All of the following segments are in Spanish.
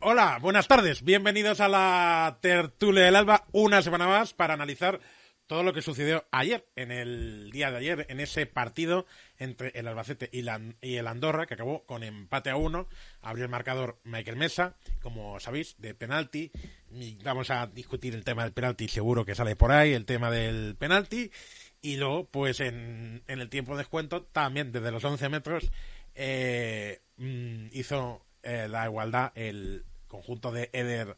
Hola, buenas tardes. Bienvenidos a la tertulia del alba una semana más para analizar todo lo que sucedió ayer, en el día de ayer, en ese partido entre el Albacete y, el Andorra, que acabó con empate a uno. Abrió el marcador Michael Mesa, como sabéis, de penalti. vamos a discutir el tema del penalti, seguro que sale por ahí, el tema del penalti. Y luego, pues en, el tiempo de descuento, también desde los 11 metros, eh, mm, hizo eh, la igualdad el conjunto de Eder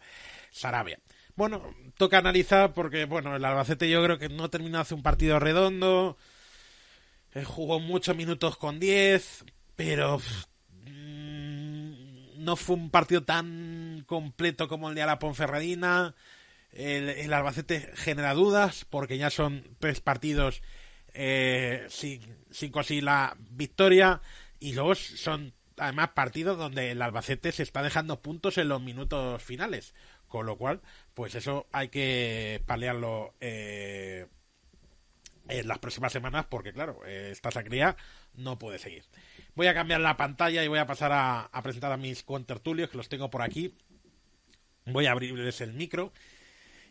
Sarabia. Bueno, toca analizar porque, bueno, el Albacete yo creo que no terminó hace un partido redondo. Eh, jugó muchos minutos con 10, pero mm, no fue un partido tan completo como el de la Ponferradina. El, Albacete genera dudas porque ya son tres partidos eh, sin, sin conseguir la victoria y luego son además partidos donde el Albacete se está dejando puntos en los minutos finales, con lo cual, pues eso hay que paliarlo eh, en las próximas semanas, porque claro, esta sangría no puede seguir. Voy a cambiar la pantalla y voy a pasar a, presentar a mis contertulios, que los tengo por aquí. Voy a abrirles el micro.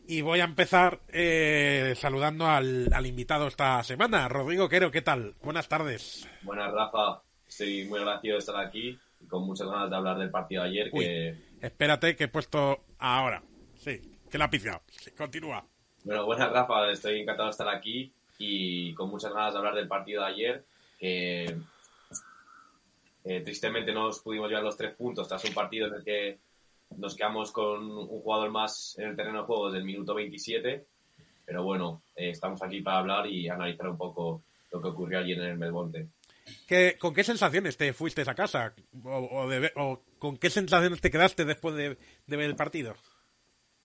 Y voy a empezar eh, saludando al, al, invitado esta semana, Rodrigo Quero, ¿qué tal? Buenas tardes. Buenas, Rafa. Estoy muy agradecido de estar aquí y con muchas ganas de hablar del partido de ayer. que... Espérate, que he puesto ahora. Sí, que la pizza. continúa. Bueno, buenas, Rafa. Estoy encantado de estar aquí y con muchas ganas de hablar del partido de ayer. Que eh, tristemente no nos pudimos llevar los tres puntos tras un partido en el que nos quedamos con un jugador más en el terreno de juego desde el minuto 27. Pero bueno, eh, estamos aquí para hablar y analizar un poco lo que ocurrió ayer en el ¿Con qué sensaciones te fuiste a casa? ¿O, con qué sensaciones te quedaste después de, ver el partido?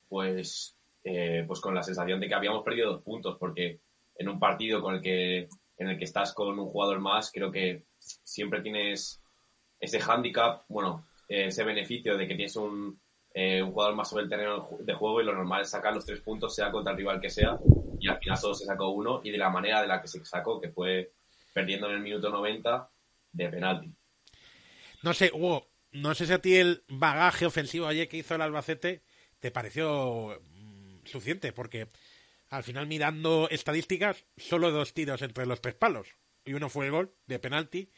Pues, eh, pues con la sensación de que habíamos perdido dos puntos, porque en un partido con el que, en el que estás con un jugador más, creo que siempre tienes ese hándicap, bueno, ese beneficio de que tienes un, eh, un jugador más sobre el terreno de juego y lo normal es sacar los tres puntos, sea contra el rival que sea, y al final solo se sacó uno, y de la manera de la que se sacó, que fue perdiendo en el minuto 90 de penalti. No sé, Hugo, no sé si a ti el bagaje ofensivo ayer que hizo el Albacete te pareció mm, suficiente, porque al final mirando estadísticas, solo dos tiros entre los tres palos. Y uno fue el gol de penalti.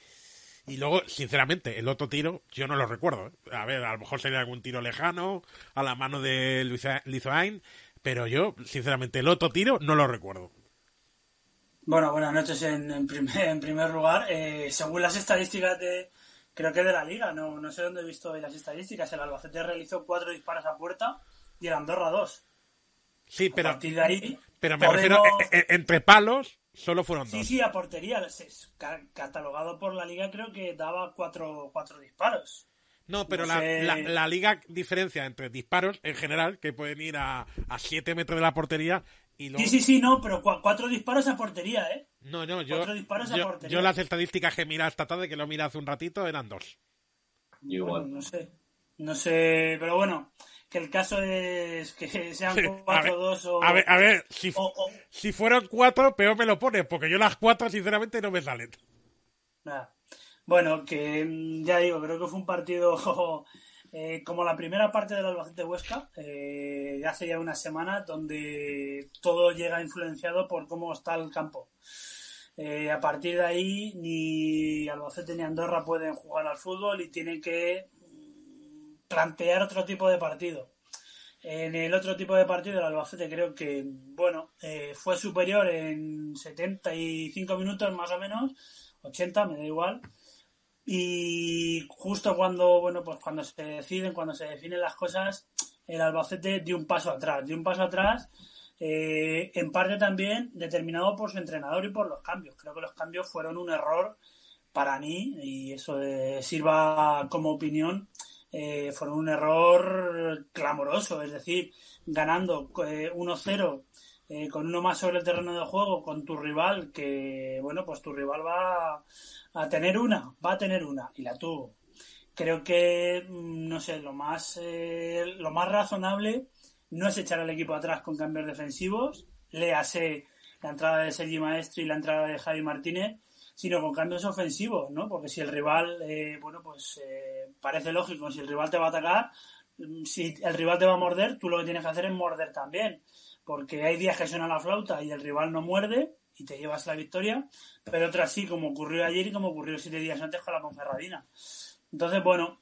Y luego, sinceramente, el otro tiro, yo no lo recuerdo. ¿eh? A ver, a lo mejor sería algún tiro lejano, a la mano de Lizoain, pero yo, sinceramente, el otro tiro no lo recuerdo. Bueno, buenas noches en, primer, lugar. Eh, según las estadísticas de, creo que de la liga, no, no sé dónde he visto las estadísticas, el Albacete realizó cuatro disparos a puerta y el Andorra dos. Sí, pero, a partir de ahí, pero me refiero, e, e, entre palos solo fueron dos. Sí, sí, a portería. Catalogado por la liga creo que daba cuatro, cuatro disparos. No, pero la, la, liga diferencia entre disparos en general, que pueden ir a, a 7 metros de la portería, Sí, sí, sí, no, pero cuatro disparos a portería, ¿eh? No, no, yo, yo, las estadísticas que mira esta tarde, que lo mira hace un ratito, eran dos. Igual. no sé, no sé, pero bueno, que el caso es que sean cuatro, dos o... A ver, a ver, si, si fueron cuatro, peor me lo pone, porque yo las cuatro, sinceramente, no me salen. Nada. Bueno, que mm, ya digo, creo que fue un partido eh, como la primera parte del Albacete Huesca, eh, hace ya una semana, donde todo llega influenciado por cómo está el campo. Eh, a partir de ahí, ni Albacete ni Andorra pueden jugar al fútbol y tienen que mm, plantear otro tipo de partido. En el otro tipo de partido, el Albacete creo que, bueno, fue superior en 75 minutos más o menos, 80, me da igual. Y justo cuando, bueno, pues cuando se deciden, cuando se definen las cosas, el Albacete dio un paso atrás, dio un paso atrás, eh, en parte también determinado por su entrenador y por los cambios. Creo que los cambios fueron un error para mí y eso sirva como opinión. eh, fueron un error clamoroso, es decir, ganando 1-0 eh, con uno más sobre el terreno de juego, con tu rival, que bueno, pues tu rival va a tener una, va a tener una, y la tuvo. Creo que, mm, no sé, lo más, eh, lo más razonable no es echar al equipo atrás con cambios defensivos, léase la entrada de Sergi Maestri y la entrada de Javi Martínez, sino con cambios ofensivos, ¿no? Porque si el rival, eh, bueno, pues parece lógico, si el rival te va a atacar, mm, si el rival te va a morder, tú lo que tienes que hacer es morder también porque hay días que suena la flauta y el rival no muerde y te llevas la victoria, pero otras sí, como ocurrió ayer y como ocurrió siete días antes con la Ponferradina. Entonces, bueno,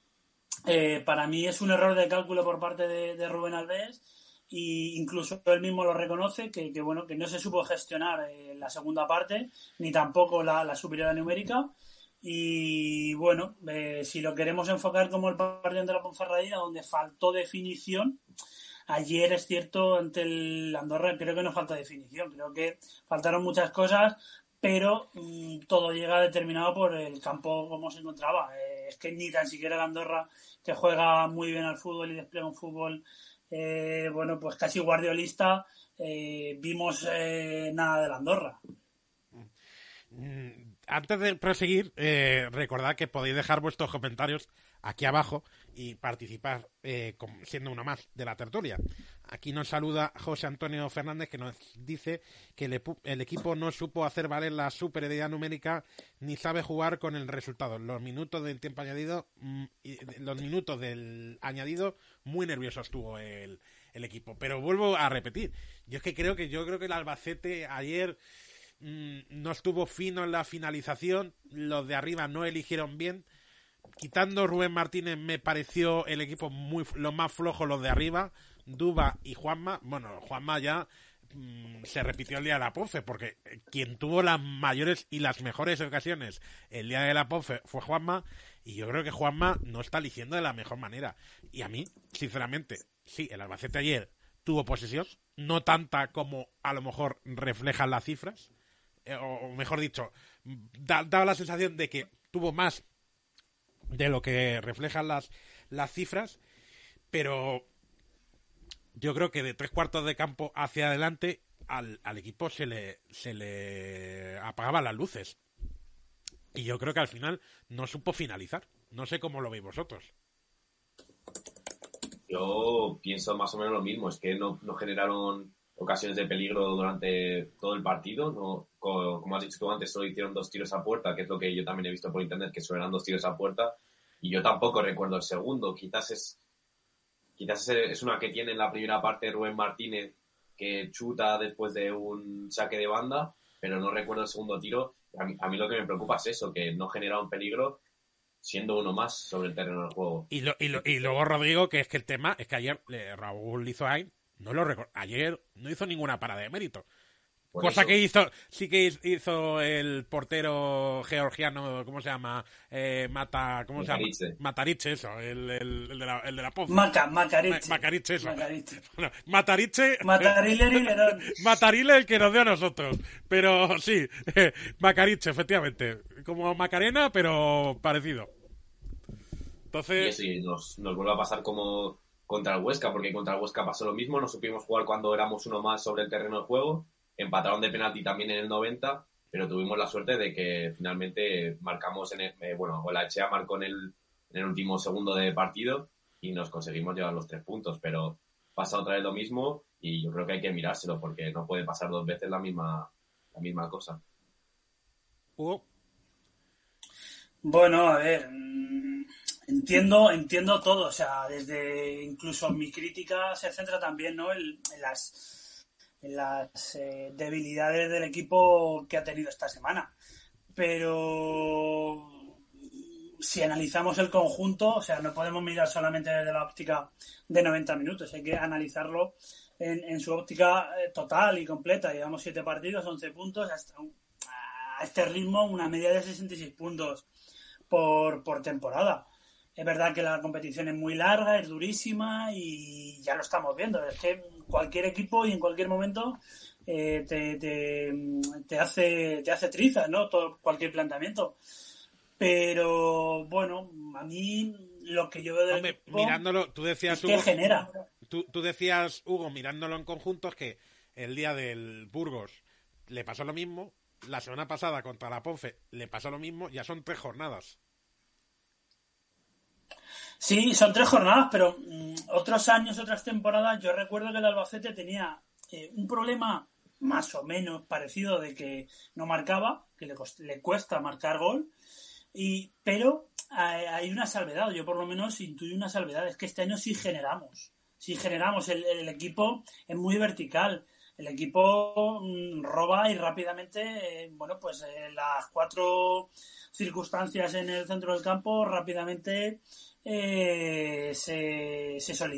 eh, para mí es un error de cálculo por parte de, Rubén Alves y incluso él mismo lo reconoce que, bueno que no se supo gestionar eh, la segunda parte ni tampoco la, superioridad numérica y bueno eh, si lo queremos enfocar como el partido de la Ponferradina donde faltó definición Ayer es cierto, ante el Andorra creo que no falta definición, creo que faltaron muchas cosas, pero mm, todo llega determinado por el campo como se encontraba. Eh, es que ni tan siquiera el Andorra, que juega muy bien al fútbol y despliega un fútbol, eh, bueno, pues casi guardiolista, eh, vimos nada del Andorra. Mm, antes de proseguir, recordad que podéis dejar vuestros comentarios aquí abajo y participar eh, siendo una más de la tertulia. Aquí nos saluda José Antonio Fernández que nos dice que el, equipo no supo hacer valer la superioridad numérica ni sabe jugar con el resultado. Los minutos del tiempo añadido, mm, los minutos del añadido, muy nervioso estuvo el, el equipo. Pero vuelvo a repetir, yo es que creo que yo creo que el Albacete ayer mm, no estuvo fino en la finalización, los de arriba no eligieron bien quitando Rubén Martínez, me pareció el equipo muy lo más flojo los de arriba, Duba y Juanma. Bueno, Juanma ya mm, se repitió el día de la POFE, porque quien tuvo las mayores y las mejores ocasiones el día de la POFE fue Juanma, y yo creo que Juanma no está eligiendo de la mejor manera. Y a mí, sinceramente, sí, el Albacete ayer tuvo posesión, no tanta como a lo mejor reflejan las cifras, eh, o, mejor dicho, daba la sensación de que tuvo más de lo que reflejan las, las cifras, pero yo creo que de tres cuartos de campo hacia adelante al, al equipo se le, se le apagaban las luces. Y yo creo que al final no supo finalizar. No sé cómo lo veis vosotros. Yo pienso más o menos lo mismo. Es que no, no generaron ocasiones de peligro durante todo el partido. No, como, has dicho tú antes, solo hicieron dos tiros a puerta, que es lo que yo también he visto por internet, que solo eran dos tiros a puerta. Y yo tampoco recuerdo el segundo. Quizás es, quizás es una que tiene en la primera parte Rubén Martínez, que chuta después de un saque de banda, pero no recuerdo el segundo tiro. A mí, a mí lo que me preocupa es eso, que no genera un peligro siendo uno más sobre el terreno del juego. Y, lo, y, y luego Rodrigo, que es que el tema es que ayer eh, Raúl Lizoain no lo recuerdo. Ayer no hizo ninguna parada de mérito. Cosa que hizo, sí que hizo el portero georgiano, ¿cómo se llama? Eh, Mata, ¿cómo se llama? Matariche, eso, el, el, el de la, el de la Poz. Maca, Macariche. Macariche, eso. Bueno, Matariche. Matarile Matarile el que nos dio a nosotros. Pero sí, Macariche, efectivamente. Como Macarena, pero parecido. Entonces. Sí, sí, nos, nos vuelve a pasar como contra el Huesca, porque contra el Huesca pasó lo mismo, no supimos jugar cuando éramos uno más sobre el terreno de juego, empataron de penalti también en el 90, pero tuvimos la suerte de que finalmente marcamos en el, eh, bueno, la Echea marcó en el, en el último segundo de partido y nos conseguimos llevar los tres puntos, pero pasa otra vez lo mismo y yo creo que hay que mirárselo porque no puede pasar dos veces la misma, la misma cosa. Bueno, a ver, entiendo, entiendo todo, o sea, desde incluso mi crítica se centra también ¿no? en, las, en las eh, debilidades del equipo que ha tenido esta semana. Pero si analizamos el conjunto, o sea, no podemos mirar solamente desde la óptica de 90 minutos, hay que analizarlo en, en su óptica eh, total y completa. Llevamos 7 partidos, 11 puntos, hasta a este ritmo una media de 66 puntos por, por temporada. Es verdad que la competición es muy larga, es durísima y ya lo estamos viendo. Es que cualquier equipo y en cualquier momento eh, te, te, hace te hace trizas, ¿no? Todo, cualquier planteamiento. Pero bueno, a mí lo que yo veo del Hombre, equipo mirándolo, tú decías, es que Hugo, genera. tú, tú decías, Hugo, mirándolo en conjunto, es que el día del Burgos le pasó lo mismo, la semana pasada contra la Ponfe le pasó lo mismo, ya son tres jornadas. Sí, son tres jornadas, pero mm, otros años, otras temporadas, yo recuerdo que el Albacete tenía eh, un problema más o menos parecido de que no marcaba, que le, le cuesta marcar gol, y, pero hay, una salvedad, yo por lo menos intuyo una salvedad, es que este año sí generamos, sí generamos, el, el equipo es muy vertical, el equipo mm, roba y rápidamente, eh, bueno, pues eh, las cuatro circunstancias en el centro del campo rápidamente eh, se, se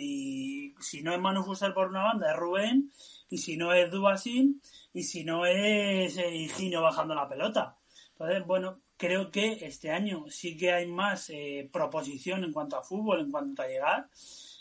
y si no es Manu Fuster por una banda es Rubén y si no es Dubasin y si no es eh, Higinio bajando la pelota. Entonces, bueno, creo que este año sí que hay más eh, proposición en cuanto a fútbol, en cuanto a llegar.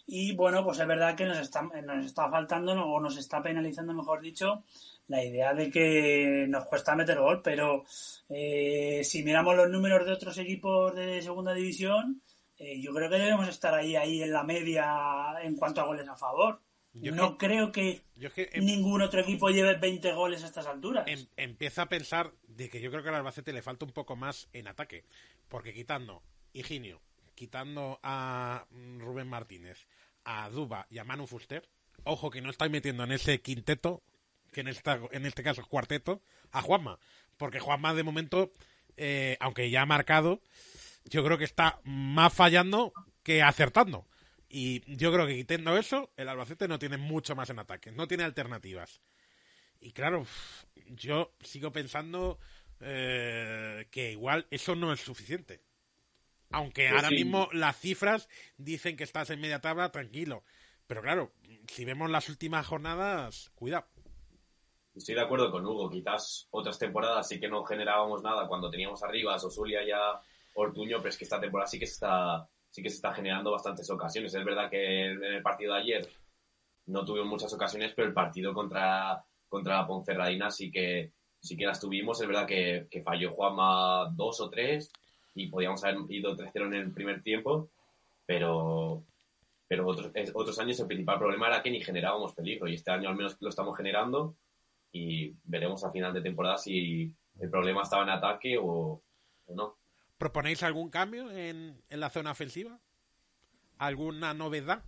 Y bueno, pues es verdad que nos está, nos está faltando o nos está penalizando, mejor dicho, la idea de que nos cuesta meter gol. Pero eh, si miramos los números de otros equipos de segunda división, eh, yo creo que debemos estar ahí, ahí en la media en cuanto a goles a favor. Yo no creo que Yo es que em- ningún otro equipo lleve 20 goles a estas alturas. em- empieza a pensar de que yo creo que al Albacete le falta un poco más en ataque. Porque quitando Higinio, quitando a mm, Rubén Martínez, a Duba y a Manu Fuster, ojo que no estáis metiendo en ese quinteto, que en, esta, en este caso es cuarteto, a Juanma. Porque Juanma de momento, eh, aunque ya ha marcado, yo creo que está más fallando que acertando. Y yo creo que quitando eso, el Albacete no tiene mucho más en ataque, no tiene alternativas. Y claro, yo sigo pensando eh, que igual eso no es suficiente. Aunque Pues ahora sí. mismo las cifras dicen que estás en media tabla, tranquilo. Pero claro, si vemos las últimas jornadas, cuidado. Estoy de acuerdo con Hugo. Quizás otras temporadas sí que no generábamos nada cuando teníamos arriba a Sosulia y a Ortuño, pero es que esta temporada sí que se está, sí que se está generando bastantes ocasiones. Es verdad que en el partido de ayer no tuvimos muchas ocasiones, pero el partido contra, contra Ponferradina sí que, sí que las tuvimos. Es verdad que, que falló Juanma dos o tres y podíamos haber ido 3-0 en el primer tiempo, pero, pero otros, otros años el principal problema era que ni generábamos peligro y este año al menos lo estamos generando y veremos a final de temporada si el problema estaba en ataque o no. ¿Proponéis algún cambio en, en la zona ofensiva? ¿Alguna novedad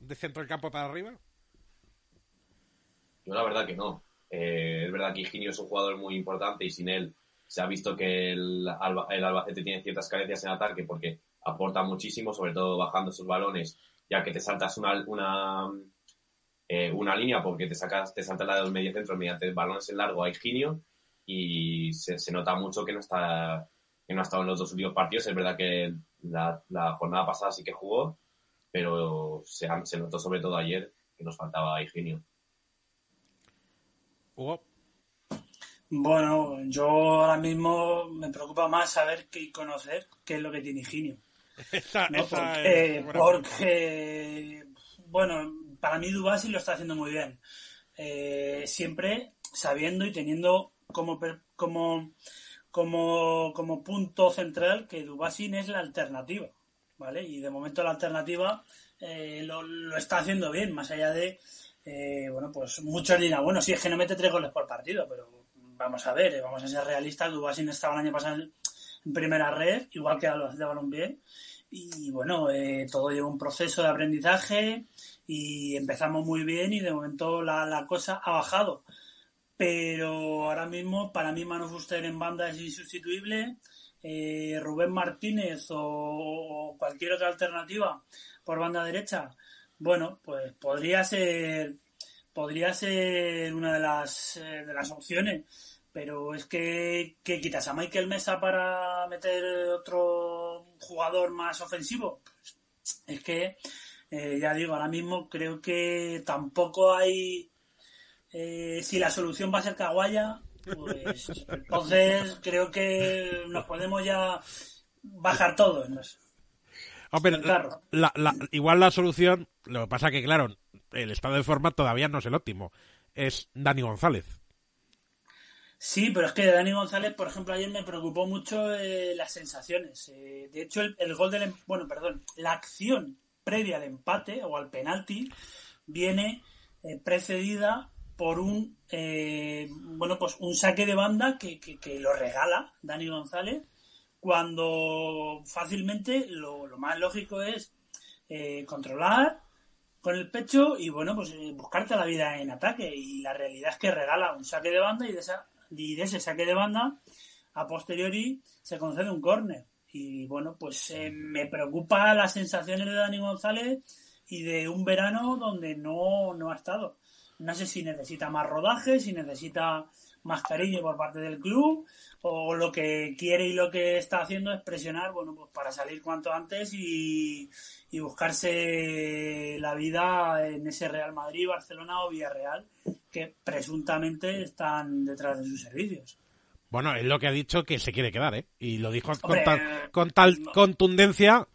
de centro del campo para arriba? Yo la verdad que no. Eh, es verdad que Higinio es un jugador muy importante y sin él se ha visto que el, el Albacete tiene ciertas carencias en ataque porque aporta muchísimo, sobre todo bajando sus balones, ya que te saltas una, una, eh, una línea porque te sacas, te saltas la del medio centro mediante balones en largo a Higinio y se, se nota mucho que no está que no ha estado en los dos últimos partidos. Es verdad que la, la jornada pasada sí que jugó, pero se, se notó sobre todo ayer que nos faltaba Higinio. Hugo, Bueno, yo ahora mismo me preocupa más saber y conocer qué es lo que tiene Higinio. ¿no? Porque, es bueno, para mí Dubasi lo está haciendo muy bien. Eh, siempre sabiendo y teniendo como, como, como, como punto central que Dubasin es la alternativa, ¿vale? Y de momento la alternativa eh, lo, lo está haciendo bien, más allá de, eh, bueno, pues muchos dirán, bueno, sí, es que no mete tres goles por partido, pero vamos a ver, eh, vamos a ser realistas, Dubasin estaba el año pasado en, primera red, igual que Albacete de Balompié, y bueno, eh, todo lleva un proceso de aprendizaje y empezamos muy bien y de momento la, la cosa ha bajado. Pero ahora mismo para mí Manu Fuster en banda es insustituible. Eh, Rubén Martínez o, cualquier otra alternativa por banda derecha, bueno, pues podría ser podría ser una de las eh, de las opciones. Pero es que, que quitas a Michael Mesa para meter otro jugador más ofensivo. Pues, es que, eh, ya digo, ahora mismo creo que tampoco hay. Eh, si la solución va a ser Caguaya, pues entonces creo que nos podemos ya bajar todos. carro. la- la- igual la solución, lo que pasa que, claro, el estado de forma todavía no es el óptimo. Es Dani González. Sí, pero es que Dani González, por ejemplo, ayer me preocupó mucho eh, las sensaciones. Eh, de hecho, el, gol del... Em, bueno, perdón, la acción previa al empate o al penalti viene eh, precedida por un bueno pues un saque de banda que, que, lo regala Dani González cuando fácilmente lo, lo más lógico es controlar con el pecho y bueno pues buscarte la vida en ataque y la realidad es que regala un saque de banda y de esa y de ese saque de banda, a posteriori se concede un córner. Y bueno, pues eh, me preocupa las sensaciones de Dani González y de un verano donde no, no ha estado. No sé si necesita más rodaje, si necesita más cariño por parte del club o lo que quiere y lo que está haciendo es presionar, bueno, pues para salir cuanto antes y, y buscarse la vida en ese Real Madrid, Barcelona o Villarreal que presuntamente están detrás de sus servicios. Bueno, es lo que ha dicho que se quiere quedar, ¿eh? Y lo dijo con, tal, contundencia.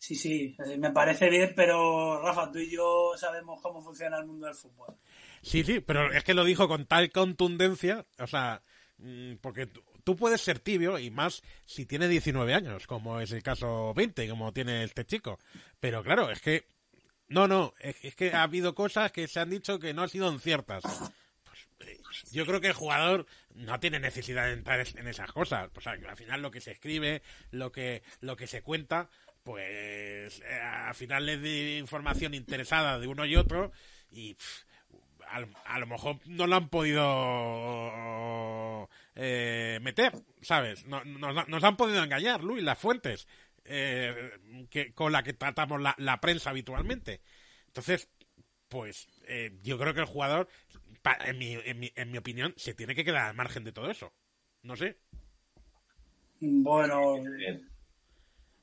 Sí, sí, me parece bien, pero Rafa, tú y yo sabemos cómo funciona el mundo del fútbol. Sí, sí, pero es que lo dijo con tal contundencia, o sea, mm, porque tú, puedes ser tibio y más si tiene 19 años, como es el caso 20, como tiene este chico. Pero claro, es que no, no, es, que ha habido cosas que se han dicho que no han sido ciertas. Pues, eh, yo creo que el jugador no tiene necesidad de entrar en esas cosas. O sea, al final lo que se escribe, lo que, lo que se cuenta, pues eh, al final es de información interesada de uno y otro y a, lo mejor no lo han podido eh, meter, ¿sabes? No, nos han podido engañar, Luis, las fuentes eh, que, con la que tratamos la, prensa habitualmente. Entonces, pues eh, yo creo que el jugador, en mi, en, mi, opinión, se tiene que quedar al margen de todo eso. No sé. Bueno,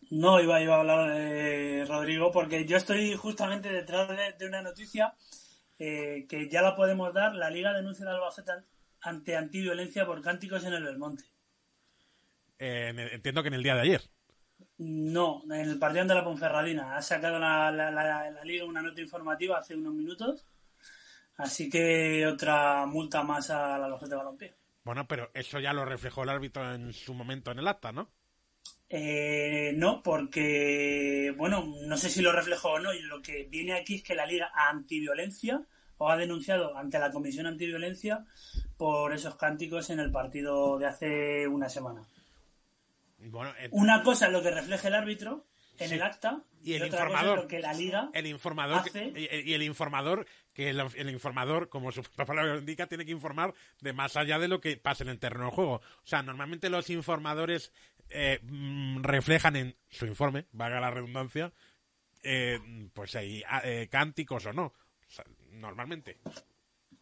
no iba, iba a hablar de Rodrigo porque yo estoy justamente detrás de, una noticia eh, que ya la podemos dar. La Liga denuncia al Albacete ante antiviolencia por cánticos en el Belmonte. entiendo que en el día de ayer. No, en el partido de la Ponferradina. Ha sacado la, la, liga una nota informativa hace unos minutos. Así que otra multa más a la Albacete de Balompié. Bueno, pero eso ya lo reflejó el árbitro en su momento en el acta, ¿no? Eh, no, porque, bueno, no sé si lo reflejó o no. Y lo que viene aquí es que la Liga Antiviolencia o ha denunciado ante la Comisión Antiviolencia por esos cánticos en el partido de hace una semana. Una cosa es lo que refleja el árbitro en el acta y, el informador lo que la liga el informador y, el informador que el, informador como su palabra indica tiene que informar de más allá de lo que pasa en el terreno de juego o sea normalmente los informadores eh, mm, reflejan en su informe valga la redundancia eh, pues hay eh, cánticos o no normalmente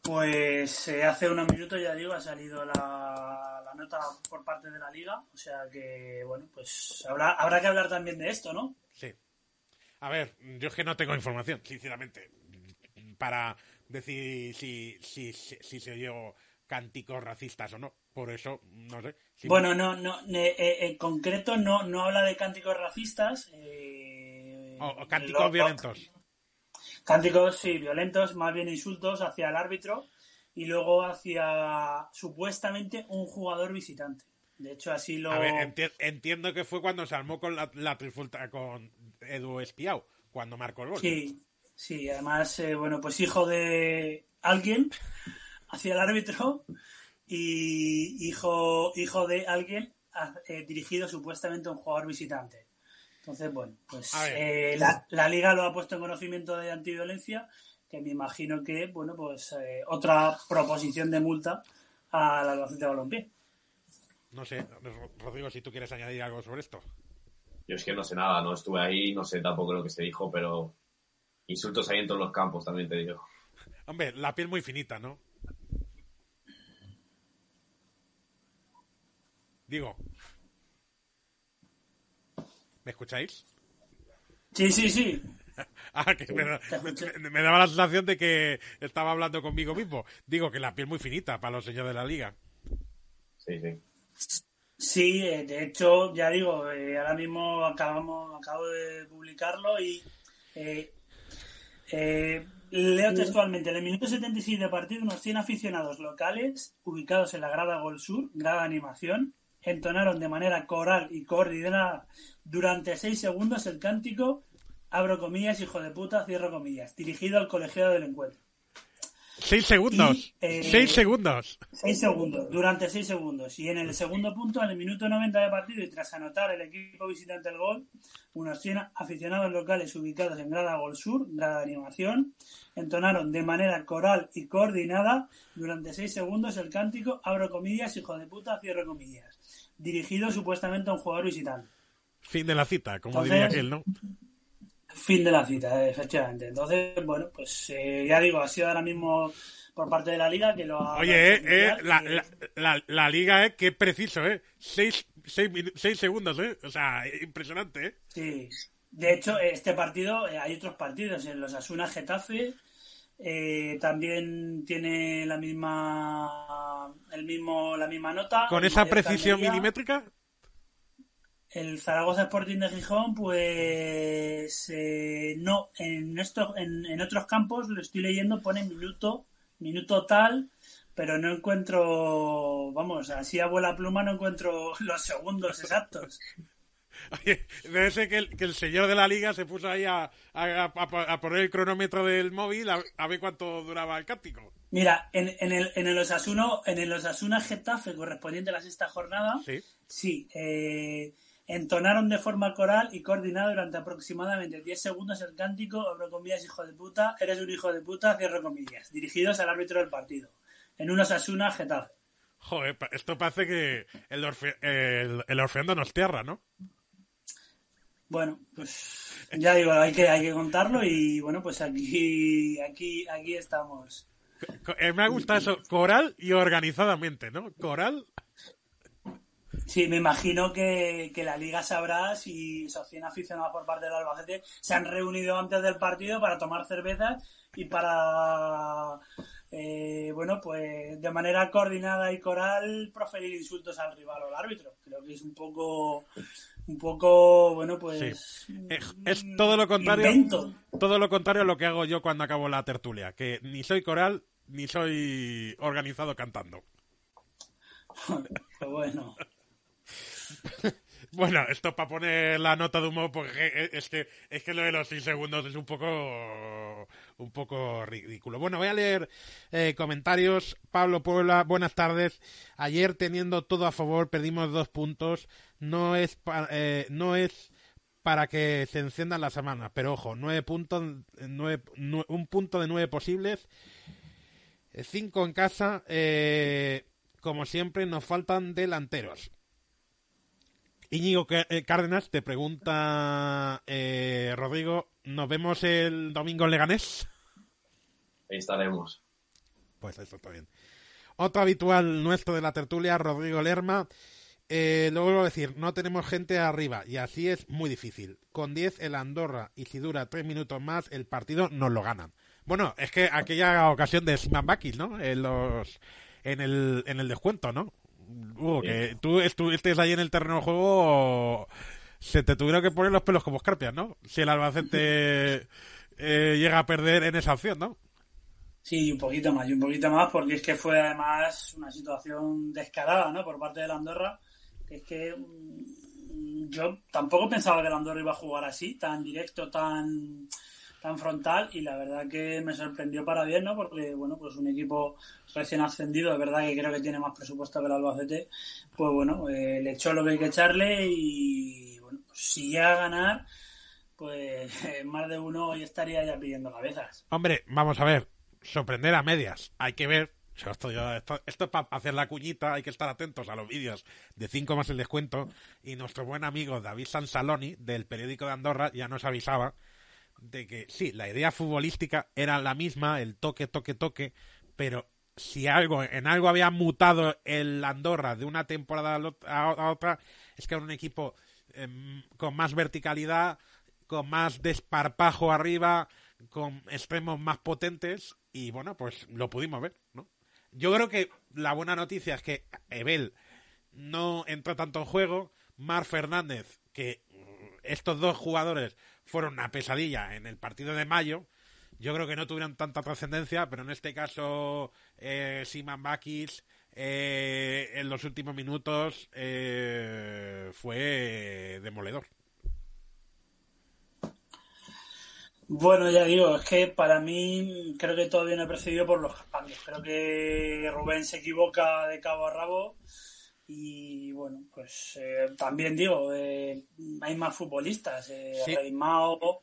pues hace unos minutos, ya digo, ha salido la, nota por parte de la liga. O sea que, bueno, pues habrá, habrá que hablar también de esto, ¿no? Sí. A ver, yo es que no tengo información, sinceramente, para decir si, si, si, se dio cánticos racistas o no. Por eso, no sé. Bueno, no, no, eh, en concreto no, no habla de cánticos racistas. Eh, o, cánticos violentos. Cánticos, sí, violentos, más bien insultos hacia el árbitro y luego hacia supuestamente un jugador visitante. De hecho, así lo. A ver, entiendo que fue cuando se armó con la, la con Edu Espiau, cuando marcó el gol. Sí, sí, además, eh, bueno, pues hijo de alguien hacia el árbitro y hijo, hijo de alguien eh, dirigido supuestamente a un jugador visitante. Entonces, bueno, pues eh, la, liga lo ha puesto en conocimiento de antiviolencia, que me imagino que, bueno, pues eh, otra proposición de multa a la Albacete de Balompié. No sé, Rodrigo, si tú quieres añadir algo sobre esto. Yo es que no sé nada, no estuve ahí, no sé tampoco lo que se dijo, pero insultos ahí en todos los campos, también te digo. Hombre, la piel muy finita, ¿no? Digo, ¿Me escucháis? Sí, sí, sí. ah, que me, daba la sensación de que estaba hablando conmigo mismo. Digo que la piel muy finita para los señores de la liga. Sí, sí. Sí, eh, de hecho, ya digo, eh, ahora mismo acabamos, acabo de publicarlo y eh, Leo textualmente, en el minuto 76 de partido, unos 100 aficionados locales, ubicados en la grada Gol Sur, grada animación, entonaron de manera coral y coordinada durante 6 segundos el cántico, abro comillas, hijo de puta, cierro comillas, dirigido al colegiado del encuentro. Seis segundos. eh, seis segundos. 6 segundos, durante 6 segundos. Y en el segundo punto, en el minuto 90 de partido y tras anotar el equipo visitante el gol, unos 100 aficionados locales ubicados en Grada Gol Sur, grada de animación, entonaron de manera coral y coordinada durante 6 segundos el cántico Abro comillas, hijo de puta, cierro comillas, dirigido supuestamente a un jugador visitante. Fin de la cita, como Entonces- diría aquel, ¿no? Fin de la cita, efectivamente. Entonces, bueno, pues eh, ya digo, ha sido ahora mismo por parte de la liga que lo ha... Oye, eh, eh, que- la, la, la, la liga, eh, qué preciso, eh. Seis, seis, seis segundos, eh. O sea, impresionante, eh. Sí. De hecho, este partido, hay otros partidos, en los Asuna Getafe eh, también tiene la misma el mismo la misma nota. Con esa precisión milimétrica. El Zaragoza Sporting de Gijón, pues eh, no, en, esto, en, en otros campos lo estoy leyendo, pone minuto, minuto tal, pero no encuentro, vamos, así a vuela pluma no encuentro los segundos exactos. Debe ser que el, que el señor de la liga se puso ahí a, a, a- a poner el cronómetro del móvil a, ver cuánto duraba el cántico. Mira, en, en el, en el Osasuno, en el Osasuna Getafe correspondiente a la sexta jornada, Sí. sí, eh, entonaron de forma coral y coordinada durante aproximadamente 10 segundos el cántico, abro comillas, hijo de puta, eres un hijo de puta, cierro comillas, dirigidos al árbitro del partido, en un Osasuna Getafe. Joder, esto parece que el, orfe- el, el Orfeando nos tierra, ¿no? Bueno, pues ya digo, hay que, hay que contarlo y bueno, pues aquí, aquí, aquí estamos. Eh, me ha gustado eso, coral y organizadamente, ¿no? Coral. Sí, me imagino que, que la liga sabrá si esos 100 aficionados por parte del Albacete se han reunido antes del partido para tomar cervezas y para, eh, bueno, pues de manera coordinada y coral proferir insultos al rival o al árbitro. Creo que es un poco, un poco, bueno, pues... Eh, es todo lo contrario. Invento. Todo lo contrario a lo que hago yo cuando acabo la tertulia, que ni soy coral ni soy organizado cantando. Bueno. Bueno, esto para poner la nota de humor, porque es que es que lo de los 6 segundos es un poco un poco ridículo. Bueno, voy a leer eh, comentarios. Pablo Puebla, buenas tardes. Ayer teniendo todo a favor perdimos dos puntos. No es pa- eh, no es para que se enciendan las semanas, pero ojo, nueve puntos, nueve- nue- un punto de nueve posibles, eh, cinco en casa. eh, como siempre, nos faltan delanteros. Íñigo eh, Cárdenas te pregunta, eh, Rodrigo, ¿nos vemos el domingo en Leganés? Ahí estaremos. Pues eso está bien. Otro habitual nuestro de la tertulia, Rodrigo Lerma. Eh, a decir, no tenemos gente arriba y así es muy difícil. Con 10 el Andorra y si dura 3 minutos más el partido nos lo ganan. Bueno, es que aquella ocasión de Siman Bakis, ¿no? En, los, en, el, en el descuento, ¿no? Hugo, que tú estuviste ahí en el terreno de juego, se te tuvieron que poner los pelos como escarpias, ¿no? Si el Albacete eh, llega a perder en esa opción, ¿no? Sí, un poquito más, y un poquito más, porque es que fue además una situación descarada, ¿no? Por parte de la Andorra, es que mm, yo tampoco pensaba que la Andorra iba a jugar así, tan directo, tan tan frontal, y la verdad que me sorprendió para bien, ¿no? Porque, bueno, pues un equipo recién ascendido, de verdad que creo que tiene más presupuesto que el Albacete, pues bueno, eh, le echó lo que hay que echarle y, bueno, pues si llega a ganar, pues más de uno hoy estaría ya pidiendo cabezas. Hombre, vamos a ver, sorprender a medias. Hay que ver. o sea, Esto, ya- esto, esto es para hacer la cuñita, hay que estar atentos a los vídeos de 5 más el descuento. Y nuestro buen amigo David Sansaloni, del periódico de Andorra, ya nos avisaba de que sí, la idea futbolística era la misma, el toque, toque, toque, pero si algo, en algo había mutado el Andorra de una temporada a otra, es que era un equipo em, con más verticalidad, con más desparpajo arriba, con extremos más potentes y bueno, pues lo pudimos ver, ¿no? Yo creo que la buena noticia es que Ebel no entró tanto en juego, Mar Fernández, que estos dos jugadores fueron una pesadilla en el partido de mayo, yo creo que no tuvieron tanta trascendencia, pero en este caso eh, Siman Bakis eh, en los últimos minutos eh, fue demoledor. Bueno, ya digo, es que para mí creo que todo viene precedido por los cambios. Creo que Rubén se equivoca de cabo a rabo y bueno, pues eh, también digo, eh, hay más futbolistas. Eh, Sí. Reimao,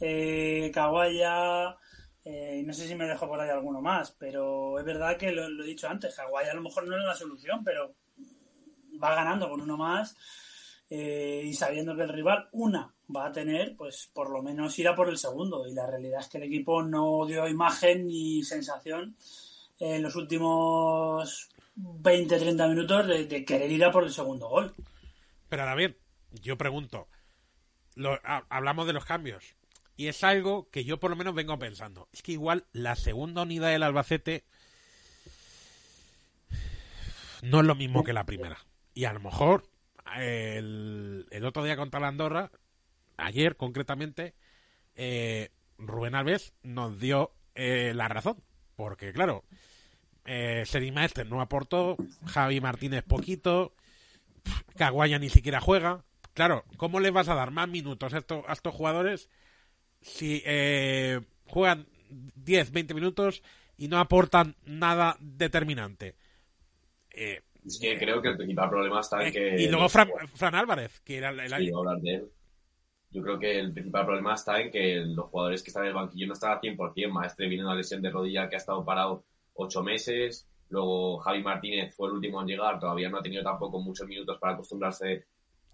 eh, Kawaya, eh, no sé si me dejo por ahí alguno más, pero es verdad que lo, lo he dicho antes, Kawaya a lo mejor no es la solución, pero va ganando con uno más y sabiendo que el rival una va a tener, pues por lo menos irá por el segundo. Y la realidad es que el equipo no dio imagen ni sensación en los últimos 20-30 minutos de, querer ir a por el segundo gol. Pero bien, yo pregunto, lo- ha- hablamos de los cambios, y es algo que yo por lo menos vengo pensando. Es que igual la segunda unidad del Albacete no es lo mismo que la primera. Y a lo mejor el, el otro día contra la Andorra, ayer concretamente, eh, Rubén Alves nos dio eh, la razón. Porque claro, eh, Seri Maestre no aportó, Javi Martínez poquito, Caguaya ni siquiera juega. Claro, ¿cómo les vas a dar más minutos a estos, a estos jugadores si eh, juegan 10, 20 minutos y no aportan nada determinante? Eh, Es que creo que el principal problema está en que... y luego Fran, Fran Álvarez, que era el, el Sí, año. iba a hablar de él. Yo creo que el principal problema está en que los jugadores que están en el banquillo no están al 100%. Maestre viene una lesión de rodilla que ha estado parado ocho meses. Luego Javi Martínez fue el último en llegar. Todavía no ha tenido tampoco muchos minutos para acostumbrarse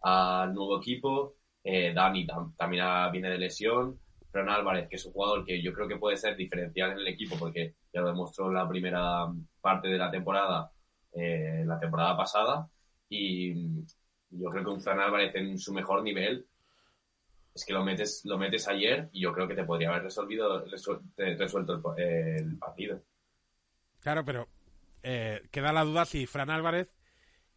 al nuevo equipo. Eh, Dani tam- también viene de lesión. Fran Álvarez, que es un jugador que yo creo que puede ser diferencial en el equipo porque ya lo demostró en la primera parte de la temporada, eh, la temporada pasada. Y yo creo que un Fran Álvarez en su mejor nivel es que lo metes, lo metes ayer y yo creo que te podría haber resuelto el partido. Claro, pero eh, queda la duda si Fran Álvarez,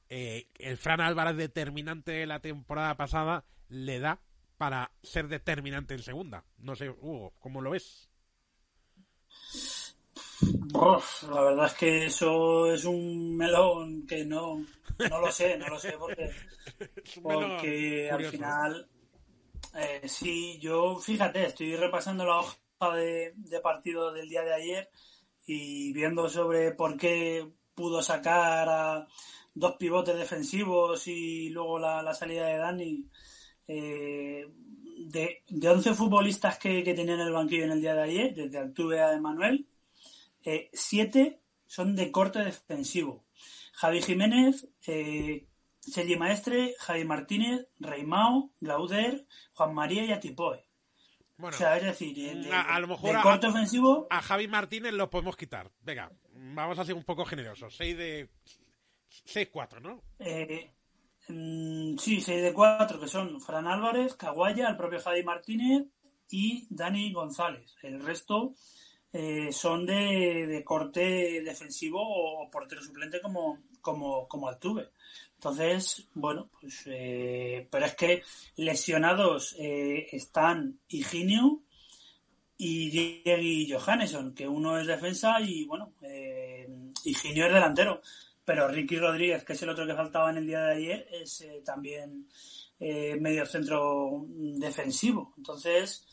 eh, el Fran Álvarez determinante de la temporada pasada, le da para ser determinante en segunda. No sé, Hugo, ¿cómo lo ves? Uf, la verdad es que eso es un melón que no, no lo sé, no lo sé porque, porque al curioso. final eh, sí, yo fíjate, estoy repasando la hoja de, de partido del día de ayer y viendo sobre por qué pudo sacar a dos pivotes defensivos y luego la, la salida de Dani. eh, de, de 11 futbolistas que, que tenían en el banquillo en el día de ayer, desde Altuve a Emanuel, eh, siete son de corte defensivo. Javi Jiménez, eh, Sergi Maestre, Javi Martínez, Reimao, Glauder, Juan María y Atipoe. Bueno, o sea, es decir, de, a- a lo mejor de a- corte ofensivo, a Javi Martínez lo podemos quitar. Venga, vamos a ser un poco generosos. 6 de... 6-4, ¿no? eh, mm, sí, 6 de 4, que son Fran Álvarez, Caguaya, el propio Javi Martínez y Dani González. El resto eh, son de, de corte defensivo o portero suplente como, como, como Altuve. Entonces, bueno, pues, eh, pero es que lesionados eh, están Higinio y Diego Johannesson, que uno es defensa y, bueno, eh, Higinio es delantero. Pero Ricky Rodríguez, que es el otro que faltaba en el día de ayer, es eh, también eh, medio centro defensivo. Entonces,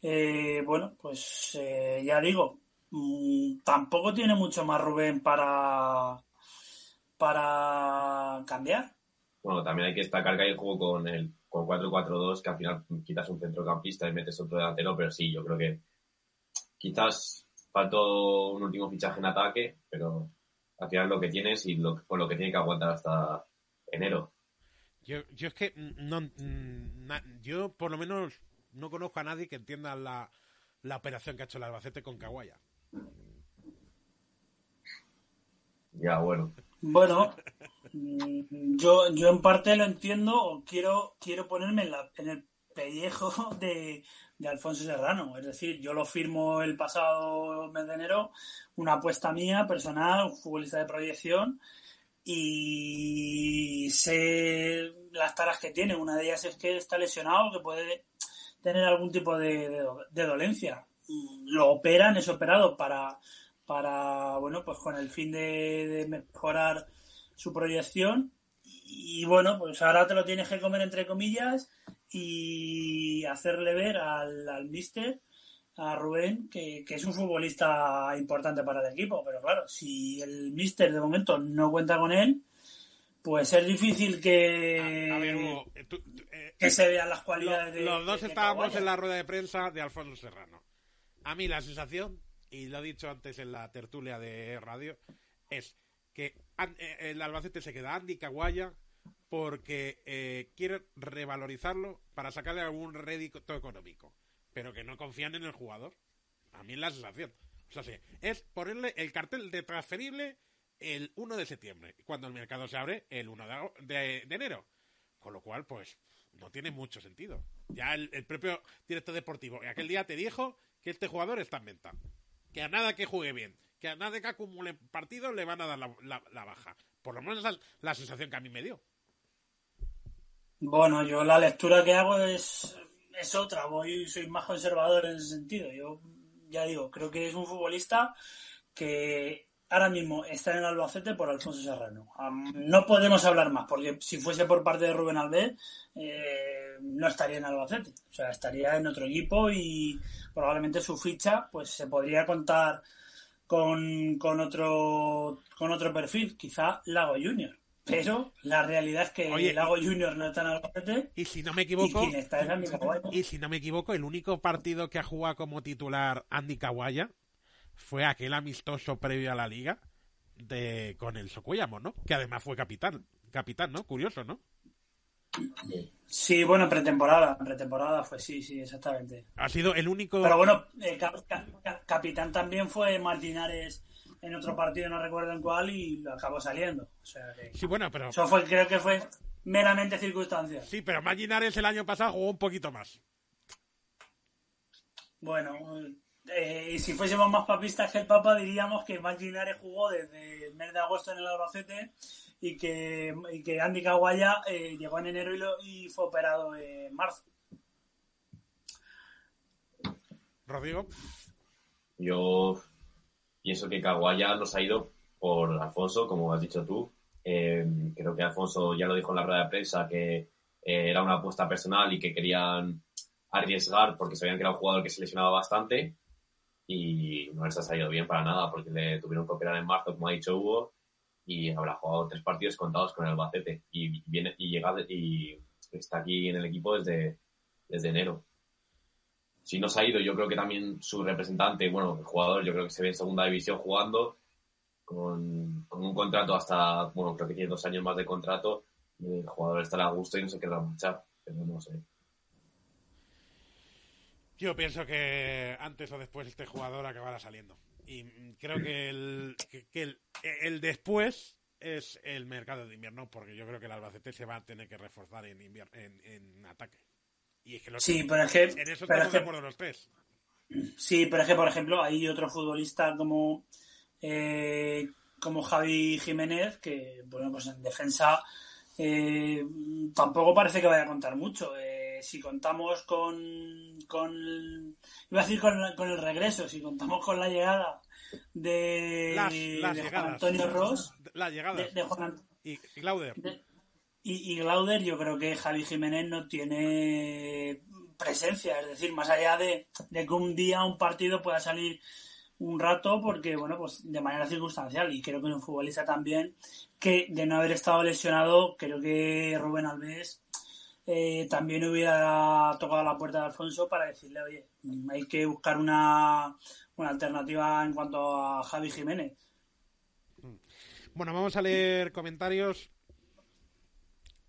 eh, bueno, pues ya digo, mm, tampoco tiene mucho más Rubén para, para cambiar. Bueno, también hay que destacar que hay juego con el con 4-4-2, que al final quitas un centrocampista y metes otro delantero, pero sí, yo creo que quizás faltó un último fichaje en ataque, pero al final lo que tienes y lo, con lo que tiene que aguantar hasta enero. Yo, yo es que no, mm, na- yo por lo menos no conozco a nadie que entienda la, la operación que ha hecho el Albacete con Caguaya. Ya, bueno. Bueno, mm, yo, yo en parte lo entiendo o quiero, quiero ponerme en, la- en el pellejo de, de Alfonso Serrano. Es decir, yo lo firmo el pasado mes de enero, una apuesta mía personal, un futbolista de proyección, y sé las taras que tiene. Una de ellas es que está lesionado, que puede tener algún tipo de, de, do- de dolencia. Mm, lo operan, es operado para, para bueno, pues con el fin de, mejorar su proyección. Y, bueno, pues ahora te lo tienes que comer entre comillas y hacerle ver al, al mister, a Rubén, que, es un futbolista importante para el equipo. Pero claro, si el mister de momento no cuenta con él, pues es difícil que, eh, que se vean las cualidades de. Los dos estábamos en la rueda de prensa de Alfonso Serrano. A mí la sensación y lo he dicho antes en la tertulia de radio, es que eh, el Albacete se queda Andy Caguaya porque eh, quiere revalorizarlo para sacarle algún rédito económico, pero que no confían en el jugador. A mí es la sensación. O sea, es ponerle el cartel de transferible el 1 de septiembre, cuando el mercado se abre el 1 de, enero. Con lo cual, pues, no tiene mucho sentido. Ya el, el propio director deportivo aquel día te dijo que este jugador está en venta que a nada que juegue bien, que a nada que acumule partidos le van a dar la, baja. Por lo menos es la sensación que a mí me dio. Bueno, yo la lectura que hago es, es otra, voy, soy más conservador en ese sentido. Yo ya digo, creo que es un futbolista que ahora mismo está en Albacete por Alfonso Serrano. no podemos hablar más, porque si fuese por parte de Rubén Alves, eh, no estaría en Albacete. O sea, estaría en otro equipo y probablemente su ficha pues se podría contar con, con otro con otro perfil, quizá Lago Junior. Pero la realidad es que Lago Junior no está en Albacete. Y si no me equivoco, y, si no me equivoco, el único partido que ha jugado como titular Andy Kawaya fue aquel amistoso previo a la liga de con el Socuellamo, ¿no? Que además fue capitán, capitán, ¿no? Curioso, ¿no? Sí, bueno, pretemporada, pretemporada fue, sí, sí, exactamente. Ha sido el único... Pero bueno, eh, capitán también fue Martinares en otro partido, no recuerdo en cuál, y lo acabó saliendo. sí, bueno, pero... Eso fue, creo que fue meramente circunstancia. Sí, pero Martinares el año pasado jugó un poquito más. Bueno, eh, y si fuésemos más papistas que el Papa, diríamos que Maginares jugó desde el mes de agosto en el Albacete y que, y que Andy Caguaya eh, llegó en enero y, y, fue operado en marzo. Rodrigo. Yo pienso que Caguaya nos ha ido por Alfonso, como has dicho tú. Eh, creo que Alfonso ya lo dijo en la rueda de prensa que era una apuesta personal y que querían arriesgar porque sabían que era un jugador que se lesionaba bastante y no les ha salido bien para nada porque le tuvieron que operar en marzo, como ha dicho Hugo, y habrá jugado tres partidos contados con el Albacete y viene y llega y está aquí en el equipo desde, desde enero. Si no se ha ido, yo creo que también su representante, bueno, el jugador, yo creo que se ve en segunda división jugando con, con un contrato hasta, bueno, creo que tiene dos años más de contrato. el jugador estará a gusto y no se querrá marchar, pero no sé. Yo pienso que antes o después este jugador acabará saliendo. Y creo que el, que, el, después es el mercado de invierno, porque yo creo que el Albacete se va a tener que reforzar en, en, ataque. Y es que sí, pero es que, en eso estamos de acuerdo los tres. Sí, pero es que, por ejemplo, hay otro futbolista como, eh, como Javi Jiménez, que, bueno, pues en defensa eh, tampoco parece que vaya a contar mucho. Eh, si contamos con, con, iba a decir con, el regreso, si contamos con la llegada de, Juan Antonio Ross, la llegada de, Juan, y, Glauder. y, Glauder, yo creo que Javi Jiménez no tiene presencia, es decir, más allá de, de que un día un partido pueda salir un rato porque, bueno, pues de manera circunstancial y creo que es un futbolista también que de no haber estado lesionado, creo que Rubén Alves eh, también hubiera tocado la puerta de Alfonso para decirle, oye, hay que buscar una, una alternativa en cuanto a Javi Jiménez. Bueno, vamos a leer comentarios.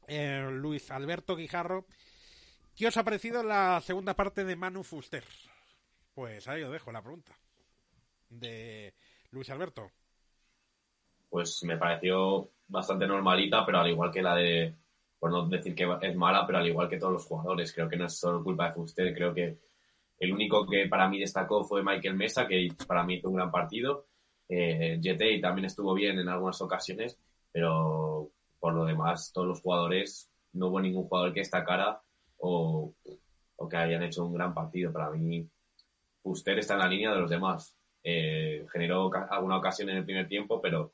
Eh, Luis Alberto Guijarro. ¿Qué os ha parecido la segunda parte de Manu Fuster? Pues ahí os dejo la pregunta de Luis Alberto? Pues me pareció bastante normalita, pero al igual que la de, por no decir que es mala, pero al igual que todos los jugadores. Creo que no es solo culpa de Fuster, creo que el único que para mí destacó fue Michael Mesa, que para mí hizo un gran partido. Eh, también estuvo bien en algunas ocasiones, pero por lo demás, todos los jugadores, no hubo ningún jugador que destacara o, o que hayan hecho un gran partido. Para mí, Fuster está en la línea de los demás. Eh, generó alguna ocasión en el primer tiempo, pero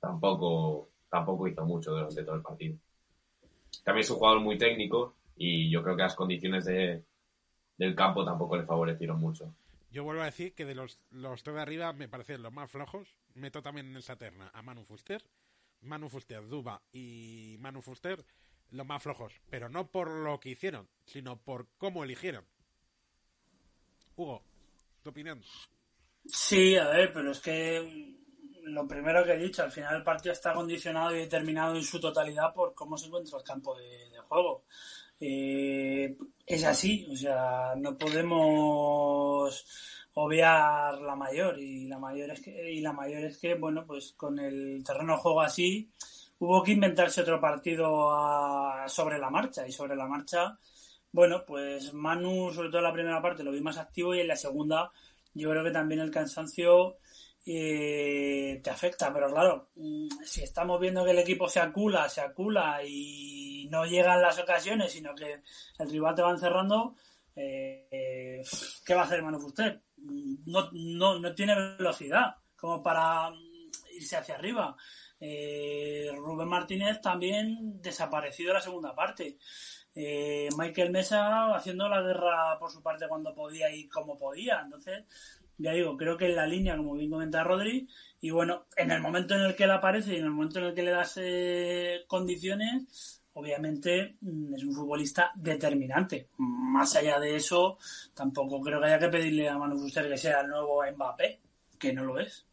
tampoco, tampoco hizo mucho durante todo el partido. También es un jugador muy técnico y yo creo que las condiciones de, del campo tampoco le favorecieron mucho. Yo vuelvo a decir que de los, los tres de arriba me parecen los más flojos. Meto también en esa terna a Manu Fuster, Manu Fuster, Duba y Manu Fuster, los más flojos. Pero no por lo que hicieron, sino por cómo eligieron. Hugo, tu opinión. Sí, a ver, pero es que lo primero que he dicho, al final el partido está condicionado y determinado en su totalidad por cómo se encuentra el campo de, juego. Eh, es así, o sea, no podemos obviar la mayor y la mayor es que y la mayor es que bueno pues con el terreno de juego así hubo que inventarse otro partido sobre la marcha y sobre la marcha bueno pues Manu sobre todo en la primera parte lo vi más activo y en la segunda yo creo que también el cansancio eh, te afecta, pero claro, mm, si estamos viendo que el equipo se acula, se acula y no llegan las ocasiones, sino que el rival te va encerrando, eh, ¿qué va a hacer Manu Fuster? No, no, no tiene velocidad como para irse hacia arriba. Eh, Rubén Martínez también desaparecido la segunda parte. Eh, Michael Mesa haciendo la guerra por su parte cuando podía y como podía. Entonces, ya digo, creo que en la línea, como bien comenta Rodri, y bueno, en el momento en el que él aparece y en el momento en el que le das eh, condiciones, obviamente mm, es un futbolista determinante. Más allá de eso, tampoco creo que haya que pedirle a Manu Fuster que sea el nuevo Mbappé, que no lo es.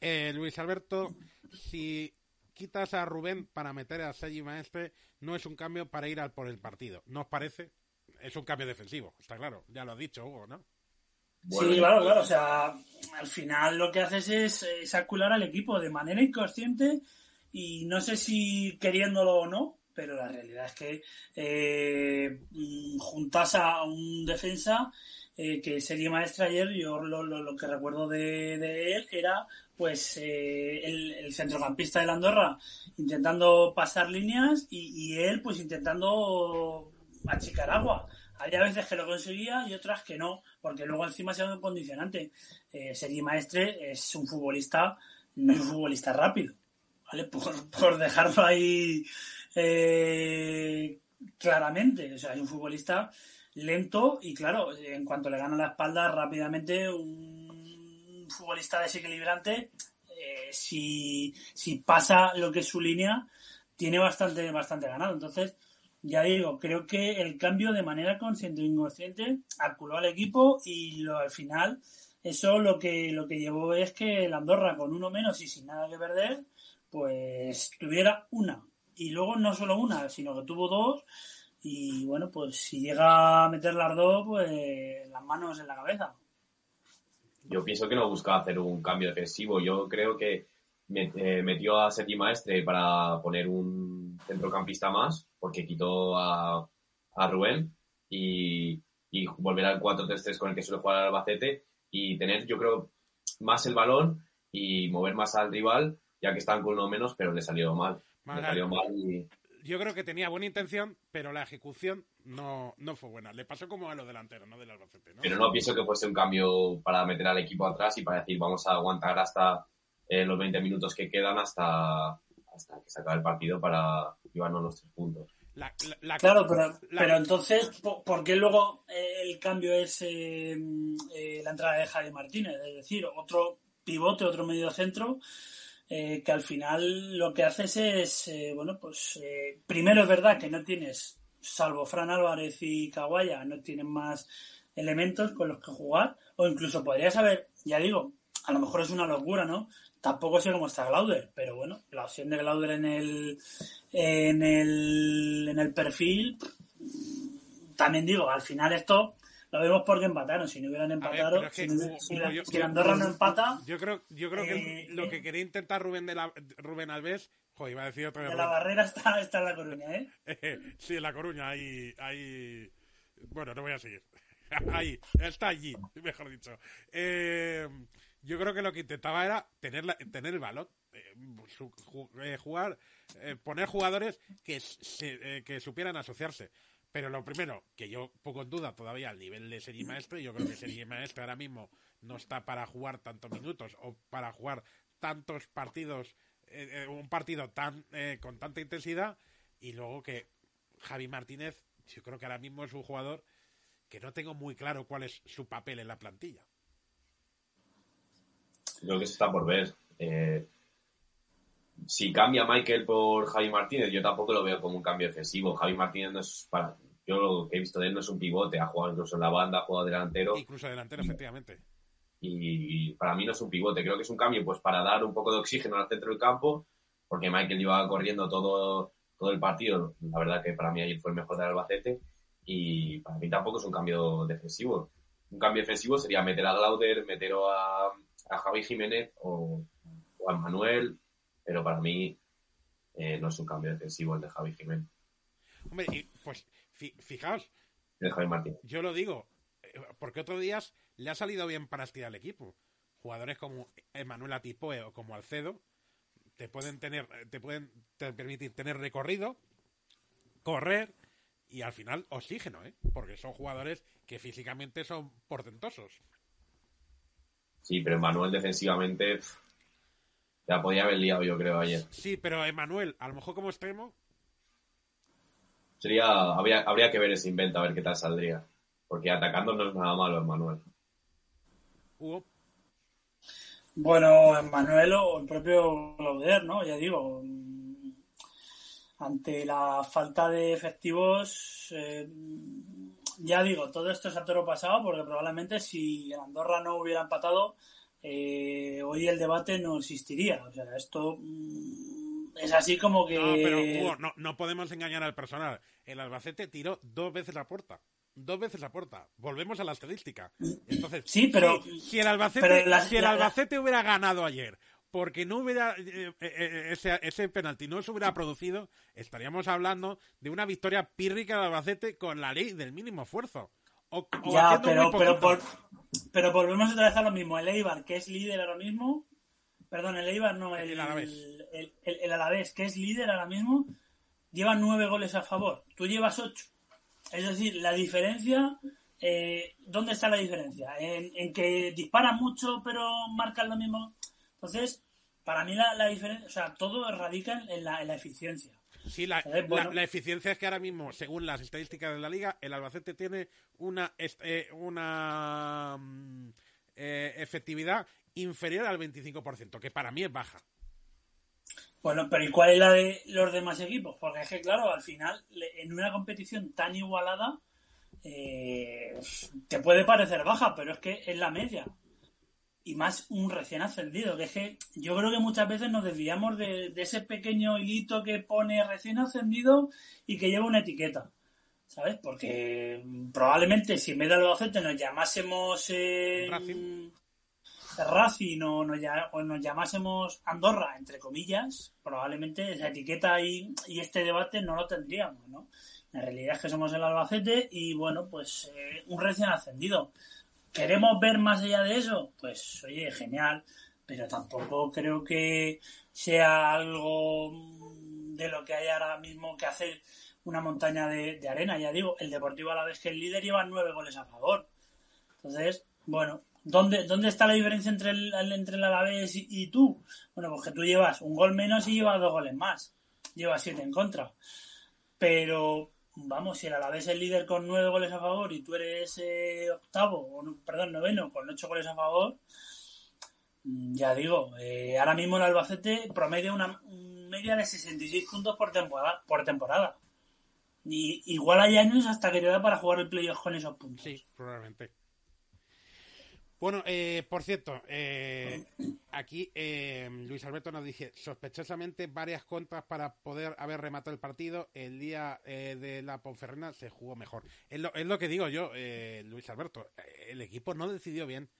Eh, Luis Alberto, si quitas a Rubén para meter a Sergi Maestre, no es un cambio para ir al por el partido. ¿No os parece? Es un cambio defensivo, está claro. Ya lo has dicho, Hugo, ¿no? Sí, claro, claro. O sea, al final lo que haces es, es al equipo de manera inconsciente y no sé si queriéndolo o no, pero la realidad es que eh, mm, juntas a un defensa eh, que sería maestra ayer, yo lo, que recuerdo de, él era pues eh, el, centrocampista de la Andorra intentando pasar líneas y, él pues intentando achicar agua. Había veces que lo conseguía y otras que no, porque luego encima se un condicionante. Eh, Sergi Maestre es un futbolista, no es un futbolista rápido, ¿vale? Por, por dejarlo ahí eh, claramente. O sea, es un futbolista lento y claro, en cuanto le gana la espalda rápidamente un futbolista desequilibrante, eh, si, si pasa lo que es su línea, tiene bastante, bastante ganado. Entonces, ya digo, creo que el cambio de manera consciente o inconsciente aculó al equipo y lo, al final eso lo que, lo que llevó es que el Andorra con uno menos y sin nada que perder, pues tuviera una. Y luego no solo una, sino que tuvo dos y bueno, pues si llega a meter las dos, pues las manos en la cabeza. Yo pienso que no busca hacer un cambio defensivo. Yo creo que eh, metió a Sergi Maestre para poner un centrocampista más, porque quitó a, a Rubén y, y volver al 4-3-3 con el que suele jugar al Albacete y tener, yo creo, más el balón y mover más al rival, ya que están con uno menos, pero le salió mal. Le salió mal y yo creo que tenía buena intención, pero la ejecución no, no fue buena. Le pasó como a los delanteros, no del Albacete. ¿no? Pero no pienso que fuese un cambio para meter al equipo atrás y para decir vamos a aguantar hasta eh, los 20 minutos que quedan hasta, hasta que se acabe el partido para llevarnos los tres puntos. claro, pero, pero entonces, ¿por qué luego eh, el cambio es eh, la entrada de Javi Martínez? Es decir, otro pivote, otro medio centro eh, que al final lo que haces es, eh, bueno, pues eh, primero es verdad que no tienes, salvo Fran Álvarez y Kawaya, no tienen más elementos con los que jugar, o incluso podrías haber, ya digo, a lo mejor es una locura, ¿no? Tampoco sé cómo está Glauder, pero bueno, la opción de Glauder en el, en el, en el perfil, también digo, al final esto lo vemos porque empataron. Si no hubieran empatado, si, Andorra no empata. Yo creo, yo creo que eh, lo que eh. quería intentar Rubén, de la, Rubén Alves. Joder, iba a decir otra vez. De la barrera está, está en La Coruña, ¿eh? sí, en La Coruña, ahí, ahí. Bueno, no voy a seguir. ahí, está allí, mejor dicho. Eh, yo creo que lo que intentaba era tener, tener el balón, jugar, poner jugadores que, que supieran asociarse Pero lo primero, que yo pongo en duda todavía el nivel de Sergi Maestre, yo creo que Sergi Maestre ahora mismo no está para jugar tantos minutos o para jugar tantos partidos, eh, eh, un partido tan eh, con tanta intensidad, y luego que Javi Martínez, yo creo que ahora mismo es un jugador que no tengo muy claro cuál es su papel en la plantilla. Creo que se está por ver. Eh, si cambia Michael por Javi Martínez, yo tampoco lo veo como un cambio excesivo. Javi Martínez no es para. Yo lo que he visto de él no es un pivote, ha jugado incluso en la banda, ha jugado delantero. Incluso delantero, efectivamente. Y para mí no es un pivote, creo que es un cambio pues para dar un poco de oxígeno al centro del campo, porque Michael iba corriendo todo, todo el partido. La verdad que para mí ayer fue el mejor del Albacete y para mí tampoco es un cambio defensivo. Un cambio defensivo sería meter a Glauder, meter a, a Javi Jiménez o, a Manuel, pero para mí eh, no es un cambio defensivo el de Javi Jiménez. Hombre, y, pues fijaos, el Javi Martín. yo lo digo, eh, porque otros días le ha salido bien para estirar el equipo. Jugadores como Emanuel Atipoe o como Alcedo te pueden tener, te pueden te permitir tener recorrido, correr y al final oxígeno, ¿eh? porque son jugadores que físicamente son portentosos. Sí, pero Manuel defensivamente pff, ya podía haber liado, yo creo, ayer. Sí, pero Emanuel, a lo mejor como extremo, Sería, habría, habría que ver ese invento, a ver qué tal saldría. Porque atacando no es nada malo, Manuel. Hugo. Bueno, Manuel o el propio Lauder, ¿no? Ya digo, ante la falta de efectivos, eh, ya digo, todo esto es a toro pasado porque probablemente si Andorra no hubiera empatado, eh, hoy el debate no existiría. O sea, esto mm, es así como que... No, pero Hugo, no, no podemos engañar al personal. El Albacete tiró dos veces la puerta. Dos veces la puerta. Volvemos a la estadística. Entonces, Sí, pero- si, si el Albacete, pero la- si el la- Albacete hubiera ganado ayer, porque no hubiera eh, eh, ese, ese penalti no se hubiera producido, estaríamos hablando de una victoria pírrica del Albacete con la ley del mínimo esfuerzo. O, o Ya, pero, pero, por- pero volvemos otra vez a lo mismo. El Eibar, que es líder ahora mismo, perdón, el Eibar no, el, El Alavés. el, el- el Alavés, que es líder ahora mismo, lleva nueve goles a favor. Tú llevas ocho. Es decir, la diferencia, eh, ¿dónde está la diferencia? En, en que disparan mucho pero marcan lo mismo. Entonces, para mí la, la diferencia, o sea, todo radica en la, en la eficiencia. Sí, la. Bueno. la- eficiencia es que ahora mismo, según las estadísticas de la liga, el Albacete tiene una, eh, una mm, eh, efectividad inferior al 25%, que para mí es baja. Bueno, pero ¿y cuál es la de los demás equipos? Porque es que, claro, al final, en una competición tan igualada, eh, te puede parecer baja, pero es que es la media. Y más un recién ascendido, que es que yo creo que muchas veces nos desviamos de, de ese pequeño hilito que pone recién ascendido y que lleva una etiqueta. ¿Sabes? Porque mm, probablemente si en vez de Albacete nos llamásemos eh, Racing. Racing o nos, lla- o nos llamásemos Andorra, entre comillas, probablemente esa etiqueta y, y este debate no lo tendríamos, ¿no? La realidad es que somos el Albacete y, bueno, pues eh, un recién ascendido. ¿Queremos ver más allá de eso? Pues, oye, genial, pero tampoco creo que sea algo de lo que hay ahora mismo que hacer una montaña de, arena. Ya digo, el Deportivo a la vez que el líder lleva nueve goles a favor. Entonces, bueno, ¿dónde, dónde está la diferencia entre el, el- entre el Alavés y, y tú? Bueno, pues que tú llevas un gol menos y llevas dos goles más. Llevas siete en contra. Pero, vamos, si el Alavés es líder con nueve goles a favor y tú eres eh, octavo, o no- perdón, noveno, con ocho goles a favor, mm, ya digo, eh, ahora mismo el Albacete promedia una un media de 66 puntos por temporada. Por temporada. Y igual hay años hasta que te da para jugar el playoff con esos puntos. Sí, probablemente. Bueno, eh, por cierto, eh, aquí eh, Luis Alberto nos dice sospechosamente varias contras para poder haber rematado el partido. El día eh, de la Ponferrina se jugó mejor. Es lo, es lo que digo yo, eh, Luis Alberto. El equipo no decidió bien.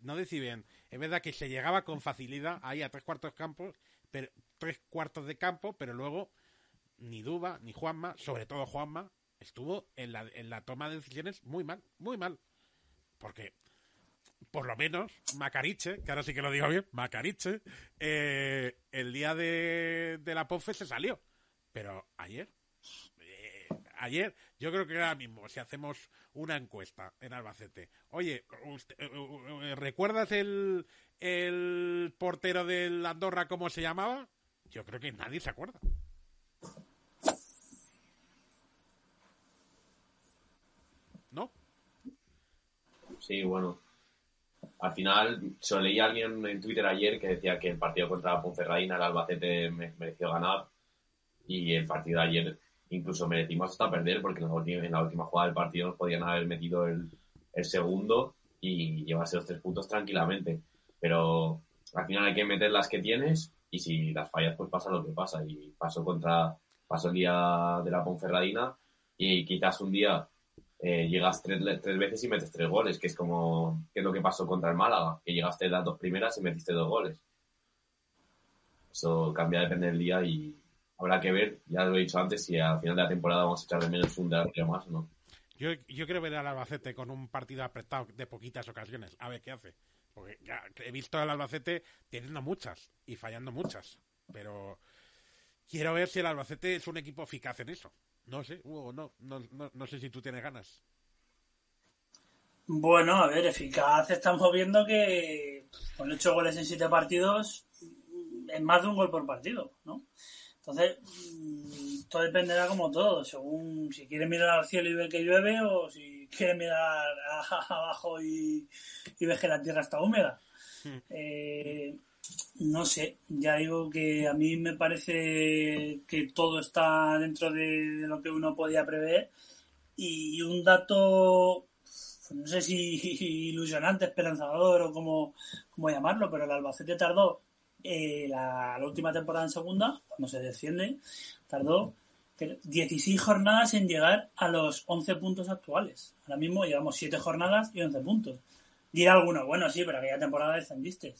No decidió bien. Es verdad que se llegaba con facilidad ahí a tres cuartos de campo, pero, tres cuartos de campo, pero luego ni Duba ni Juanma, sobre todo Juanma, estuvo en la, en la toma de decisiones muy mal, muy mal. Porque por lo menos Macariche, que ahora sí que lo digo bien, Macariche, eh, el día de, la POFE se salió. Pero ayer, eh, ayer, yo creo que ahora mismo, si hacemos una encuesta en Albacete, oye, eh, ¿recuerdas el, el portero del Andorra cómo se llamaba? Yo creo que nadie se acuerda. ¿No? Sí, bueno. Al final, se leí a alguien en Twitter ayer que decía que el partido contra Ponferradina, el Albacete, mereció ganar. Y el partido de ayer incluso merecimos hasta perder porque en la última, jugada del partido nos podían haber metido el, el segundo y llevarse los tres puntos tranquilamente. Pero al final hay que meter las que tienes y si las fallas pues pasa lo que pasa. Y pasó contra, pasó el día de la Ponferradina y quizás un día eh, llegas tres, tres, veces y metes tres goles, que es como que es lo que pasó contra el Málaga, que llegaste las dos primeras y metiste dos goles. Eso cambia depende del día y habrá que ver, ya lo he dicho antes, si al final de la temporada vamos a echar de menos un delantero más o no. Yo, yo quiero ver al Albacete con un partido apretado de poquitas ocasiones, a ver qué hace. Porque ya he visto al Albacete teniendo muchas y fallando muchas. Pero quiero ver si el Albacete es un equipo eficaz en eso. No sé, Hugo, no, no, no, sé si tú tienes ganas. Bueno, a ver, eficaz estamos viendo que con ocho goles en siete partidos es más de un gol por partido, ¿no? Entonces, mm, todo dependerá como todo, según si quieres mirar al cielo y ver que llueve o si quieres mirar abajo y, y ves que la tierra está húmeda. Hmm. Eh, no sé, ya digo que a mí me parece que todo está dentro de, lo que uno podía prever y un dato, no sé si ilusionante, esperanzador o como, llamarlo, pero el Albacete tardó eh, la, última temporada en segunda, cuando se desciende, tardó 16 jornadas en llegar a los 11 puntos actuales. Ahora mismo llevamos 7 jornadas y 11 puntos. Dirá alguno, bueno, sí, pero aquella temporada descendiste.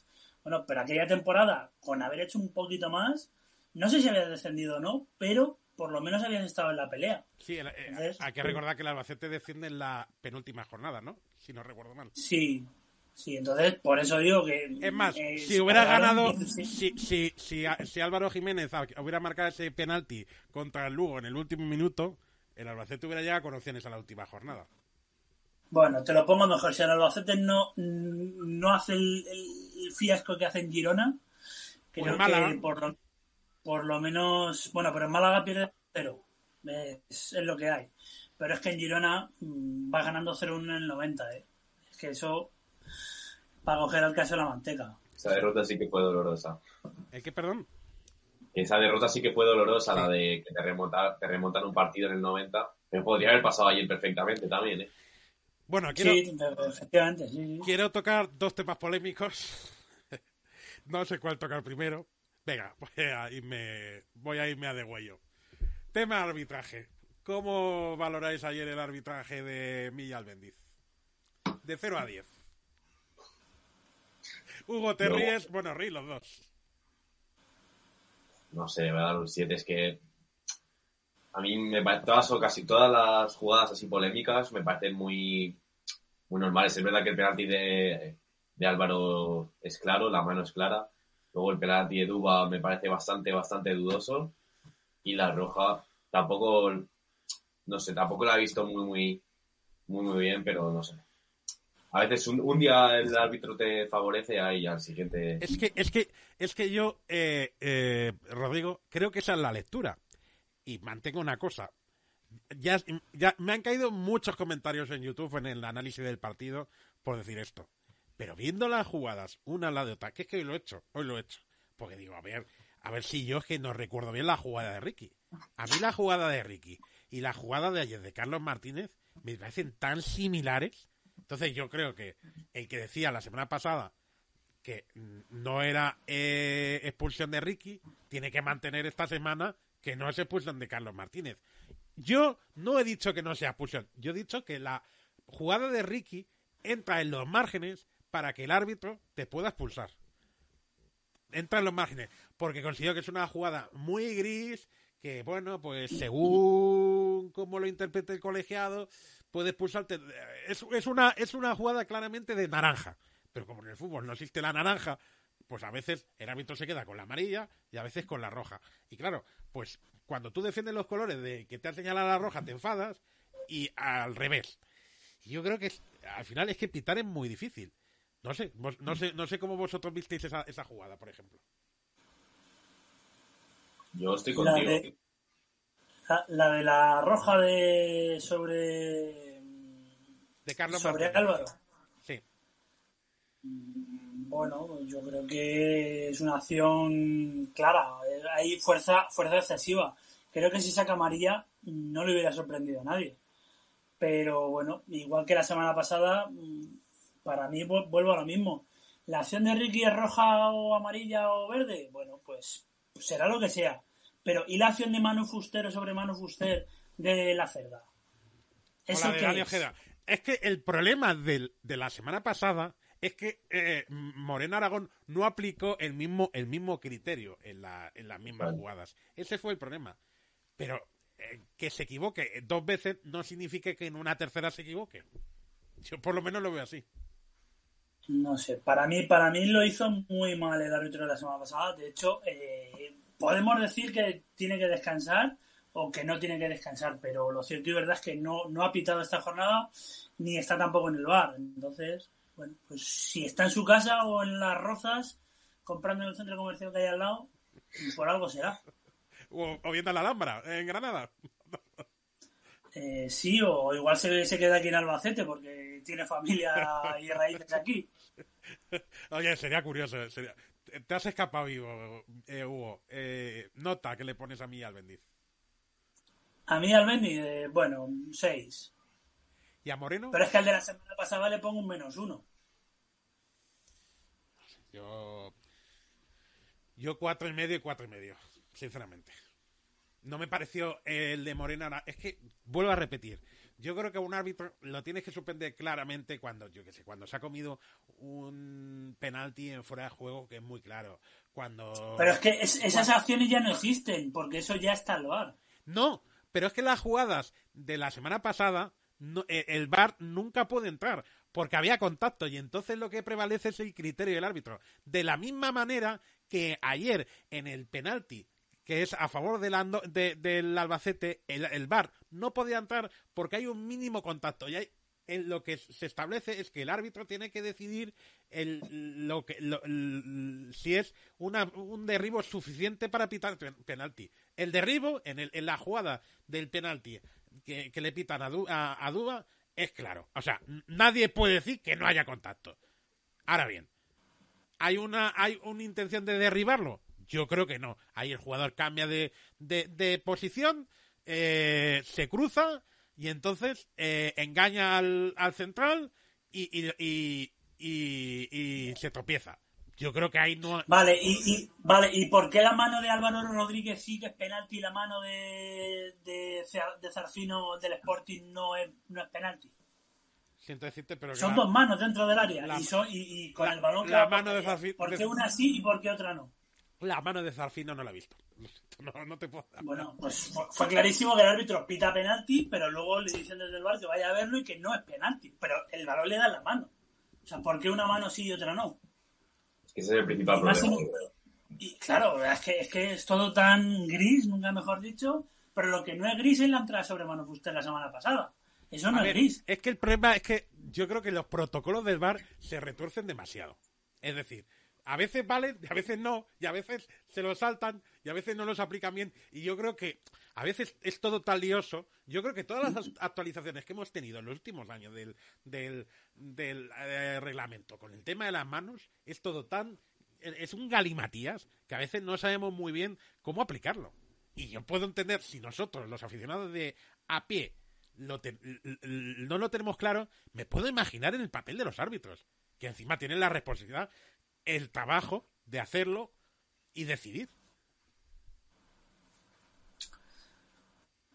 Bueno, pero aquella temporada, con haber hecho un poquito más, no sé si habías descendido o no, pero por lo menos habías estado en la pelea. Sí, eh, hay que recordar que el Albacete desciende en la penúltima jornada, ¿no? Si no recuerdo mal. Sí, sí, entonces por eso digo que... Es más, si hubiera ganado, si, si, si, Álvaro Jiménez hubiera marcado ese penalti contra el Lugo en el último minuto, el Albacete hubiera llegado con opciones a la última jornada. Bueno, te lo pongo mejor. Si el Albacete no, no hace el, fiasco que hace en Girona, creo que por lo, por lo menos. Bueno, pero en Málaga pierde cero. Es, lo que hay. Pero es que en Girona mm, va ganando 0-1 en el 90. ¿eh? Es que eso. Para coger al caso de la manteca. Esa derrota sí que fue dolorosa. ¿El qué, perdón? Esa derrota sí que fue dolorosa, la de que te, remontar, te remontan un partido en el 90. Me podría haber pasado ayer perfectamente también, ¿eh? Bueno, quiero, quiero tocar dos temas polémicos. no sé cuál tocar primero. Venga, voy a irme, voy a, irme a degüello. Tema arbitraje. ¿Cómo valoráis ayer el arbitraje de Milla Albendiz? De 0 a 10. Hugo, te ríes. Bueno, ríes los dos. No sé, me voy a dar un 7. Es que a mí me todas o casi todas las jugadas así polémicas me parecen muy, muy normales. Es verdad que el penalti de, de Álvaro es claro, la mano es clara. Luego el penalti de Duba me parece bastante, bastante dudoso. Y la roja tampoco, no sé, tampoco la he visto muy, muy, muy, muy bien, pero no sé. A veces un, día el árbitro te favorece y al siguiente. Es que, es que, es que yo, eh, eh, Rodrigo, creo que esa es la lectura y mantengo una cosa. Ya, ya me han caído muchos comentarios en YouTube en el análisis del partido por decir esto. Pero viendo las jugadas una al lado de otra, que es que hoy lo he hecho, hoy lo he hecho. Porque digo, a ver, a ver si yo es que no recuerdo bien la jugada de Ricky. A mí la jugada de Ricky y la jugada de ayer de Carlos Martínez me parecen tan similares. Entonces yo creo que el que decía la semana pasada que no era eh, expulsión de Ricky, tiene que mantener esta semana que no es expulsión de Carlos Martínez. Yo no he dicho que no sea expulsión, yo he dicho que la jugada de Ricky entra en los márgenes para que el árbitro te pueda expulsar. Entra en los márgenes, porque considero que es una jugada muy gris, que bueno, pues según como lo interprete el colegiado, puede expulsarte. Es, es, una, es una jugada claramente de naranja, pero como en el fútbol no existe la naranja, pues a veces el árbitro se queda con la amarilla y a veces con la roja. Y claro, pues cuando tú defiendes los colores de que te ha señalado la roja, te enfadas y al revés. Y yo creo que al final es que pitar es muy difícil. No sé, no sé, no sé cómo vosotros visteis esa, esa jugada, por ejemplo. Yo estoy contigo. La de la, roja de sobre de Carlos sobre Álvaro. Sí. Bueno, yo creo que es una acción clara. Hay fuerza, fuerza excesiva. Creo que si saca amarilla no le hubiera sorprendido a nadie. Pero bueno, igual que la semana pasada, para mí vuelvo a lo mismo. La acción de Ricky es roja o amarilla o verde. Bueno, pues será lo que sea. Pero, ¿y la acción de Manu Fuster sobre Manu Fuster de la cerda? ¿Eso es? es? que el problema de la semana pasada es que eh, Moreno Aragón no aplicó el mismo, el mismo criterio en, la, en las mismas jugadas. Ese fue el problema. Pero eh, que se equivoque dos veces no significa que en una tercera se equivoque. Yo por lo menos lo veo así. No sé, para mí, para mí lo hizo muy mal el árbitro de la semana pasada. De hecho, eh, podemos decir que tiene que descansar o que no tiene que descansar, pero lo cierto y verdad es que no, no ha pitado esta jornada ni está tampoco en el bar. Entonces, bueno, pues si está en su casa o en las rozas, comprando en el centro comercial que hay al lado, por algo será. O, viendo la Alhambra, en Granada. Eh, sí, o igual se, se, queda aquí en Albacete porque tiene familia y raíces aquí. Oye, sería curioso. Te has escapado vivo, eh, Hugo. Eh, nota que le pones a mí al Bendiz. A mí al Bendiz, eh, bueno, 6. ¿Y a Moreno? Pero es que al de la semana pasada le pongo un menos uno. Yo. Yo cuatro y medio y cuatro y medio, sinceramente. No me pareció el de Morena. Es que, vuelvo a repetir, yo creo que un árbitro lo tienes que suspender claramente cuando, yo qué sé, cuando se ha comido un penalti en fuera de juego que es muy claro. Cuando. Pero es que esas acciones ya no existen, porque eso ya está al bar. No, pero es que las jugadas de la semana pasada, e, el VAR nunca puede entrar, porque había contacto, y entonces lo que prevalece es el criterio del árbitro. De la misma manera que ayer en el penalti que es a favor del, del Albacete, el, el VAR no podía entrar porque hay un mínimo contacto. Y hay, lo que se establece es que el árbitro tiene que decidir el, lo que, si es una, un derribo suficiente para pitar penalti. El derribo en, el, en la jugada del penalti que, le pitan a, a, a Duba es claro. O sea, nadie puede decir que no haya contacto. Ahora bien, ¿hay una, hay una intención de derribarlo? Yo creo que no. Ahí el jugador cambia de, de, posición, eh, se cruza y entonces eh, engaña al, al central y, y, y, se tropieza. Yo creo que ahí no. Vale, y, vale, ¿y por qué la mano de Álvaro Rodríguez sí que es penalti y la mano de, de, de Zarfino del Sporting no es, no es penalti? Siento decirte, pero. Son dos manos dentro del área y, son, y, con el balón. La mano de Zarfino. ¿Por qué una sí y por qué otra no? La mano de Zarfino no la he visto. No, no te puedo Bueno, pues fue clarísimo que el árbitro pita penalti, pero luego le dicen desde el bar que vaya a verlo y que no es penalti. Pero el balón le da la mano. O sea, ¿por qué una mano sí y otra no? Ese es el principal problema. y claro, es que, es que es todo tan gris, nunca mejor dicho, pero lo que no es gris es la entrada sobre mano Fuster la semana pasada. Eso no es gris. Es que el problema es que yo creo que los protocolos del bar se retuercen demasiado. Es decir, a veces valen, a veces no, y a veces se los saltan, y a veces no los aplican bien. Y yo creo que a veces es todo tan lioso. Yo creo que todas las actualizaciones que hemos tenido en los últimos años del, del, eh, reglamento con el tema de las manos es todo tan. Es un galimatías que a veces no sabemos muy bien cómo aplicarlo. Y yo puedo entender si nosotros, los aficionados de a pie, lo no lo tenemos claro, me puedo imaginar en el papel de los árbitros, que encima tienen la responsabilidad el trabajo de hacerlo y decidir.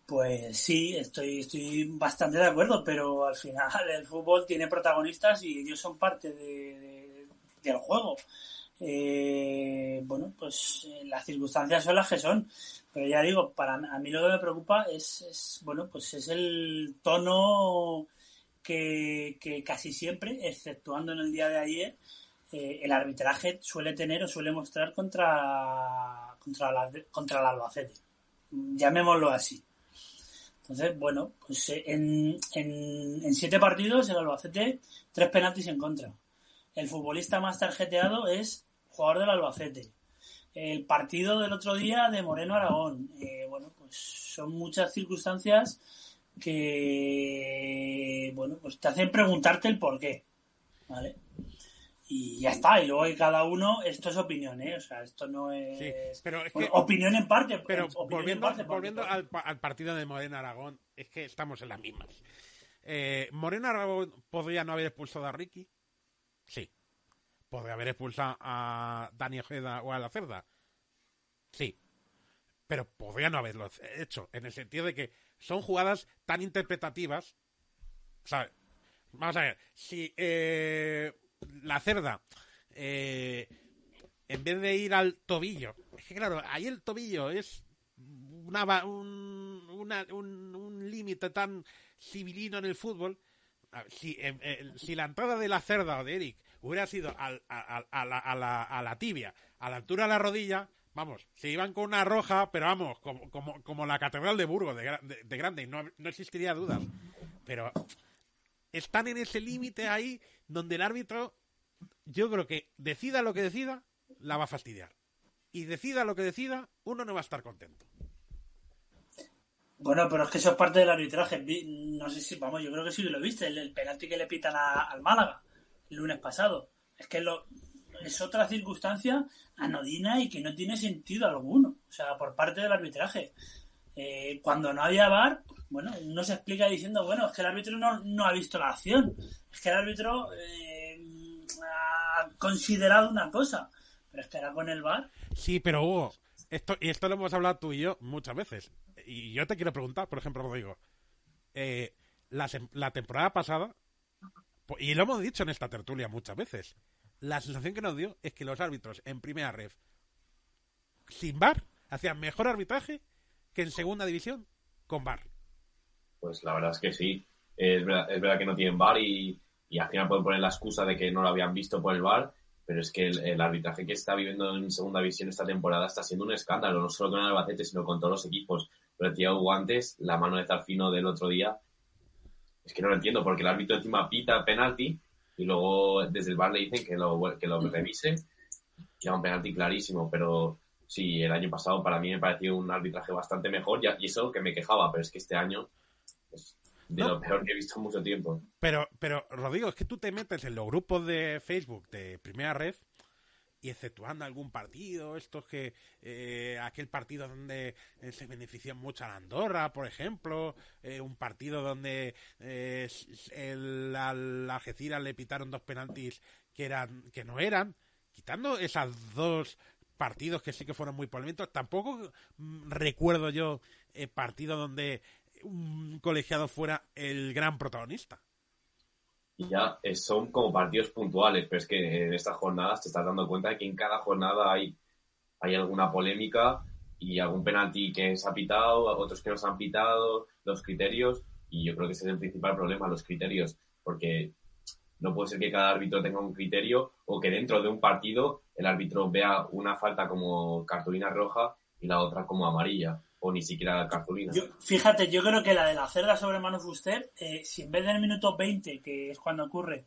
Pues sí, estoy, estoy bastante de acuerdo, pero al final el fútbol tiene protagonistas y ellos son parte de, del juego. Eh, bueno, pues eh, las circunstancias son las que son, pero ya digo, para a mí lo que me preocupa es, es bueno, pues es el tono que, casi siempre, exceptuando en el día de ayer, eh, el arbitraje suele tener o suele mostrar contra, contra, la, contra el Albacete. Llamémoslo así. Entonces, bueno, pues eh, en, en, siete partidos el Albacete, tres penaltis en contra. El futbolista más tarjeteado es jugador del Albacete. El partido del otro día de Moreno Aragón. Eh, bueno, pues son muchas circunstancias que, bueno, pues te hacen preguntarte el por qué. ¿Vale? Y ya está. Y luego hay cada uno, esto es opinión, ¿eh? O sea, esto no es. pero opinión en parte. Pero volviendo, volviendo al, partido de Moreno Aragón, es que estamos en las mismas. Eh, ¿Moreno Aragón podría no haber expulsado a Ricky? Sí. ¿Podría haber expulsado a Dani Ojeda o a la Cerda? Sí. Pero podría no haberlo hecho, en el sentido de que son jugadas tan interpretativas. ¿Sabes? Vamos a ver, si eh, la cerda, eh, en vez de ir al tobillo, es que claro, ahí el tobillo es una, un, un, límite tan civilino en el fútbol. Si, si la entrada de la cerda o de Eric hubiera sido a, la, tibia, a la altura de la rodilla, vamos, se iban con una roja, pero vamos, como, como, como la Catedral de Burgos, de, de, grande, no, no existiría dudas. Pero están en ese límite ahí donde el árbitro, yo creo que decida lo que decida, la va a fastidiar. Y decida lo que decida, uno no va a estar contento. Bueno, pero es que eso es parte del arbitraje. No sé si, vamos, yo creo que sí lo viste, el, penalti que le pitan al Málaga el lunes pasado. Es que lo, es otra circunstancia anodina y que no tiene sentido alguno. O sea, por parte del arbitraje. Eh, cuando no había VAR, bueno, uno se explica diciendo, bueno, es que el árbitro no, ha visto la acción, es que el árbitro eh, ha considerado una cosa, pero es que con el VAR. Sí, pero Hugo, esto, y esto lo hemos hablado tú y yo muchas veces, y yo te quiero preguntar, por ejemplo, Rodrigo, eh, la, la temporada pasada, y lo hemos dicho en esta tertulia muchas veces, la sensación que nos dio es que los árbitros en primera ref, sin VAR, hacían mejor arbitraje que en segunda división con VAR. Pues la verdad es que sí. Es verdad, que no tienen bar y, al final pueden poner la excusa de que no lo habían visto por el bar, pero es que el, arbitraje que está viviendo en segunda división esta temporada está siendo un escándalo, no solo con el Albacete, sino con todos los equipos. Pero decía Hugo antes, la mano de Zarfino del otro día, es que no lo entiendo, porque el árbitro encima pita penalti y luego desde el bar le dicen que lo, que lo revise, que era un penalti clarísimo, pero sí, el año pasado para mí me pareció un arbitraje bastante mejor y eso que me quejaba, pero es que este año de lo peor que he visto en mucho tiempo. Pero, pero, Rodrigo, es que tú te metes en los grupos de Facebook de Primera Red y exceptuando algún partido, estos que eh, aquel partido donde eh, se benefició mucho a la Andorra, por ejemplo, eh, un partido donde el, al Algeciras le pitaron dos penaltis que eran que no eran, quitando esas dos partidos que sí que fueron muy polémicos, tampoco mm, recuerdo yo partido donde un colegiado fuera el gran protagonista. Ya eh, son como partidos puntuales, pero es que en estas jornadas te estás dando cuenta de que en cada jornada hay, hay alguna polémica y algún penalti que se ha pitado, otros que no se han pitado, los criterios, y yo creo que ese es el principal problema, los criterios, porque no puede ser que cada árbitro tenga un criterio o que dentro de un partido el árbitro vea una falta como cartulina roja y la otra como amarilla o ni siquiera cartulina. fíjate, yo creo que la de la cerda sobre Manu Fuster, eh, si en vez del minuto 20, que es cuando ocurre,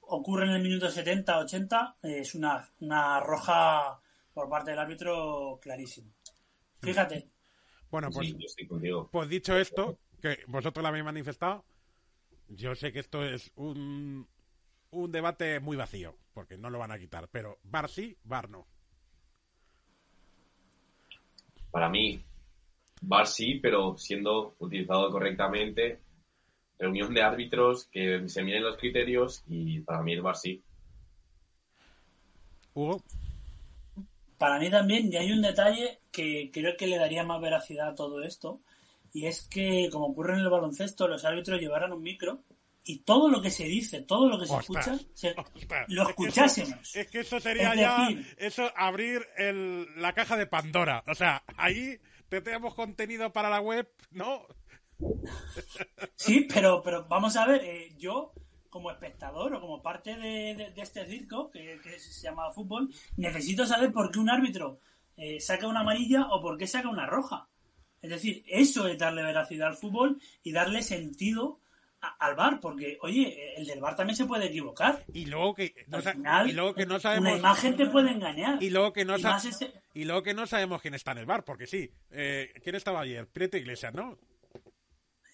ocurre en el minuto 70, 80, eh, es una, una roja por parte del árbitro clarísimo. Fíjate. Bueno, pues, pues dicho esto, que vosotros lo habéis manifestado, yo sé que esto es un, un debate muy vacío, porque no lo van a quitar, pero bar sí, bar no. Para mí, VAR sí, pero siendo utilizado correctamente. Reunión de árbitros que se miren los criterios y para mí el VAR sí. Hugo. Para mí también, y hay un detalle que creo que le daría más veracidad a todo esto, y es que, como ocurre en el baloncesto, los árbitros llevaran un micro y todo lo que se dice, todo lo que se escucha, lo escuchásemos. Es que eso, sería ya eso abrir la caja de Pandora. O sea, ahí te tenemos contenido para la web, ¿no? Sí, pero, pero vamos a ver, eh, yo como espectador o como parte de, este circo que, se llama fútbol, necesito saber por qué un árbitro eh, saca una amarilla o por qué saca una roja. Es decir, eso es darle veracidad al fútbol y darle sentido al bar, porque, oye, el del bar también se puede equivocar. Y luego que no, y luego que no sabemos. Una imagen te puede engañar. Y luego que no, y luego que no sabemos quién está en el bar, porque sí. Eh, ¿Quién estaba ayer? Prieto Iglesias, ¿no?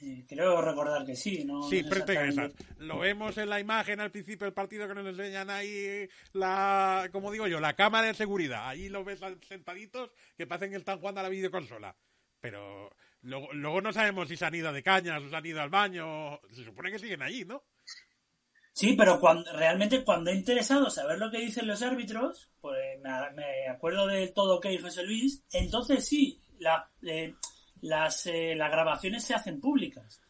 Eh, creo recordar que sí, ¿no? Sí, Prieto Iglesias. Lo vemos en la imagen al principio del partido que nos enseñan ahí la, como digo yo, la cámara de seguridad. Allí los ves sentaditos que parecen que están jugando a la videoconsola. Pero Luego, luego no sabemos si se han ido de cañas o se han ido al baño. Se supone que siguen allí, ¿no? Sí, pero cuando, realmente cuando he interesado saber lo que dicen los árbitros, pues me, acuerdo del todo que José Luis, entonces sí, la, eh, las, eh, las grabaciones se hacen públicas.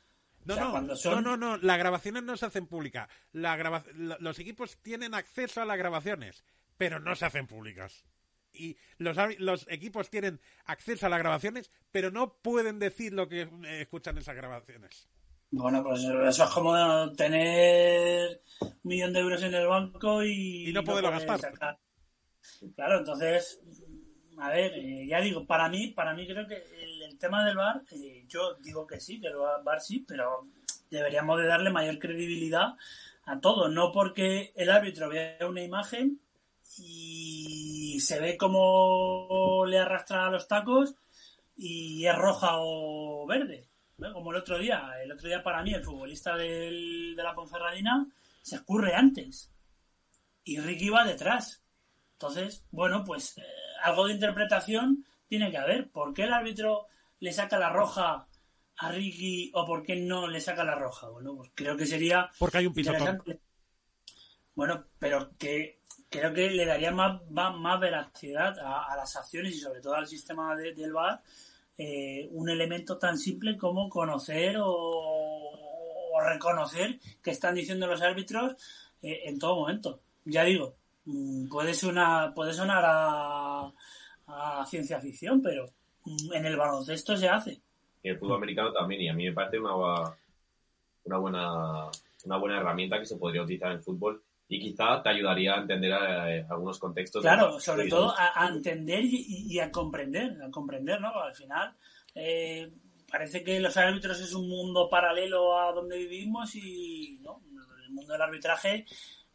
No, no, no, no, no, las grabaciones no se hacen públicas. La los equipos tienen acceso a las grabaciones, pero no se hacen públicas y los, los equipos tienen acceso a las grabaciones, pero no pueden decir lo que eh, escuchan esas grabaciones. Bueno, pues eso es como tener un millón de euros en el banco y, y no, poderlo gastar. Claro, entonces, a ver, eh, ya digo, para mí, para mí creo que el, tema del bar, eh, yo digo que sí, que el bar sí, pero deberíamos de darle mayor credibilidad a todo, no porque el árbitro vea una imagen y se ve como le arrastra los tacos y es roja o verde. Como el otro día. El otro día para mí el futbolista del, de la Ponferradina se escurre antes y Ricky va detrás. Entonces, bueno, pues eh, algo de interpretación tiene que haber. ¿Por qué el árbitro le saca la roja a Ricky o por qué no le saca la roja? Bueno, pues creo que sería... Porque hay un pisotón. Bueno, pero que creo que le daría más, más, veracidad a, las acciones y sobre todo al sistema del VAR eh, un elemento tan simple como conocer o, reconocer que están diciendo los árbitros eh, en todo momento. Ya digo, mm, puede sonar, puede sonar a, ciencia ficción, pero mm, en el baloncesto se hace. Y el fútbol americano también, y a mí me parece una, una, buena, una buena herramienta que se podría utilizar en el fútbol y quizá te ayudaría a entender eh, algunos contextos. Claro, sobre todo a, entender y, a comprender, a comprender, ¿no? Al final eh, parece que los árbitros es un mundo paralelo a donde vivimos y no, el mundo del arbitraje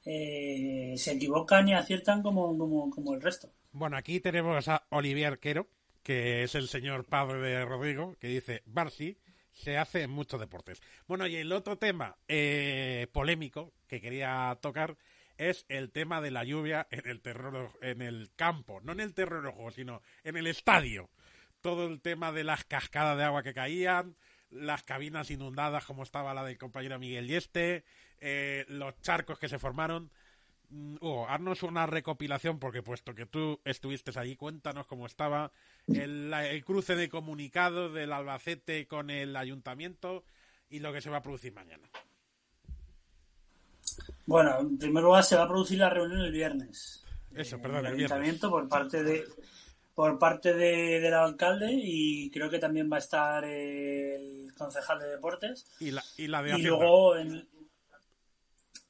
eh, se equivocan y aciertan como, como, como el resto. Bueno, aquí tenemos a Olivier Quero, que es el señor padre de Rodrigo, que dice, Barsi se hace en muchos deportes. Bueno, y el otro tema eh, polémico que quería tocar es el tema de la lluvia en el terror en el campo, no en el terror rojo, sino en el estadio. Todo el tema de las cascadas de agua que caían, las cabinas inundadas como estaba la del compañero Miguel Yeste, eh, los charcos que se formaron. Mm, Hugo, haznos una recopilación, porque puesto que tú estuviste allí, cuéntanos cómo estaba el, cruce de comunicados del Albacete con el ayuntamiento y lo que se va a producir mañana. Bueno, en primer lugar se va a producir la reunión el viernes. Eso, perdón, el, ayuntamiento por parte de por parte de, del alcalde y creo que también va a estar el concejal de deportes y la, y la de y luego en,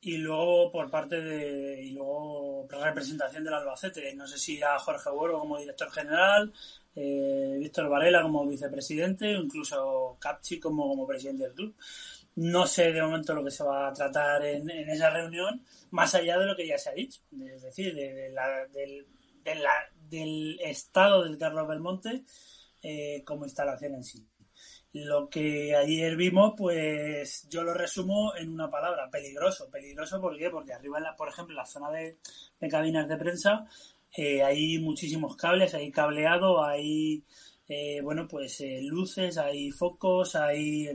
y luego por parte de y luego la representación del Albacete. No sé si irá Jorge Buero como director general eh, Víctor Varela como vicepresidente incluso Capchi como, como presidente del club. No sé de momento lo que se va a tratar en, esa reunión más allá de lo que ya se ha dicho. Es decir de, la, del, del estado del Carlos Belmonte eh, como instalación en sí lo que ayer vimos, pues yo lo resumo en una palabra, peligroso. Peligroso, ¿por qué? Porque arriba, en la, por ejemplo, en la zona de, cabinas de prensa, eh, hay muchísimos cables, hay cableado, hay, eh, bueno, pues eh, luces, hay focos, hay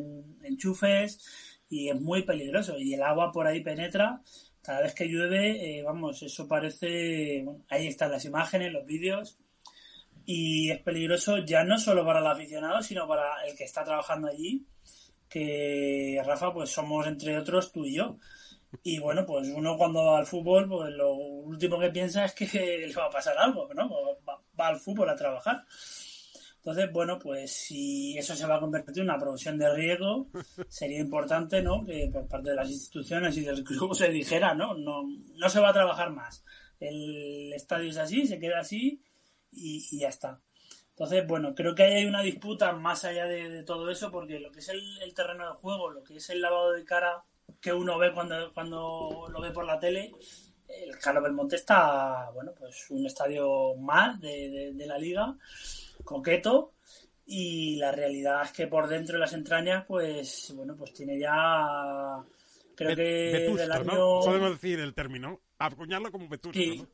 enchufes y es muy peligroso. Y el agua por ahí penetra. Cada vez que llueve, vamos, eso parece, ahí están las imágenes, los vídeos y es peligroso ya no solo para el aficionado, sino para el que está trabajando allí, que Rafa, pues somos entre otros tú y yo. Y bueno, pues uno cuando va al fútbol, pues lo último que piensa es que le va a pasar algo, ¿no? Va, al fútbol a trabajar. Entonces, bueno, pues si eso se va a convertir en una profesión de riesgo, sería importante, ¿no? Que por parte de las instituciones y del club se dijera, ¿no? No, no se va a trabajar más. El estadio es así, se queda así y, ya está. Entonces, bueno, creo que hay una disputa más allá de, todo eso, porque lo que es el, terreno de juego, lo que es el lavado de cara que uno ve cuando, cuando lo ve por la tele, el Carlos Belmonte está, bueno, pues un estadio más de, de la liga coqueto y la realidad es que por dentro de las entrañas, pues, bueno, pues tiene ya, creo que del año... ¿no? Podemos decir el término, acuñarlo como vetusto, sí.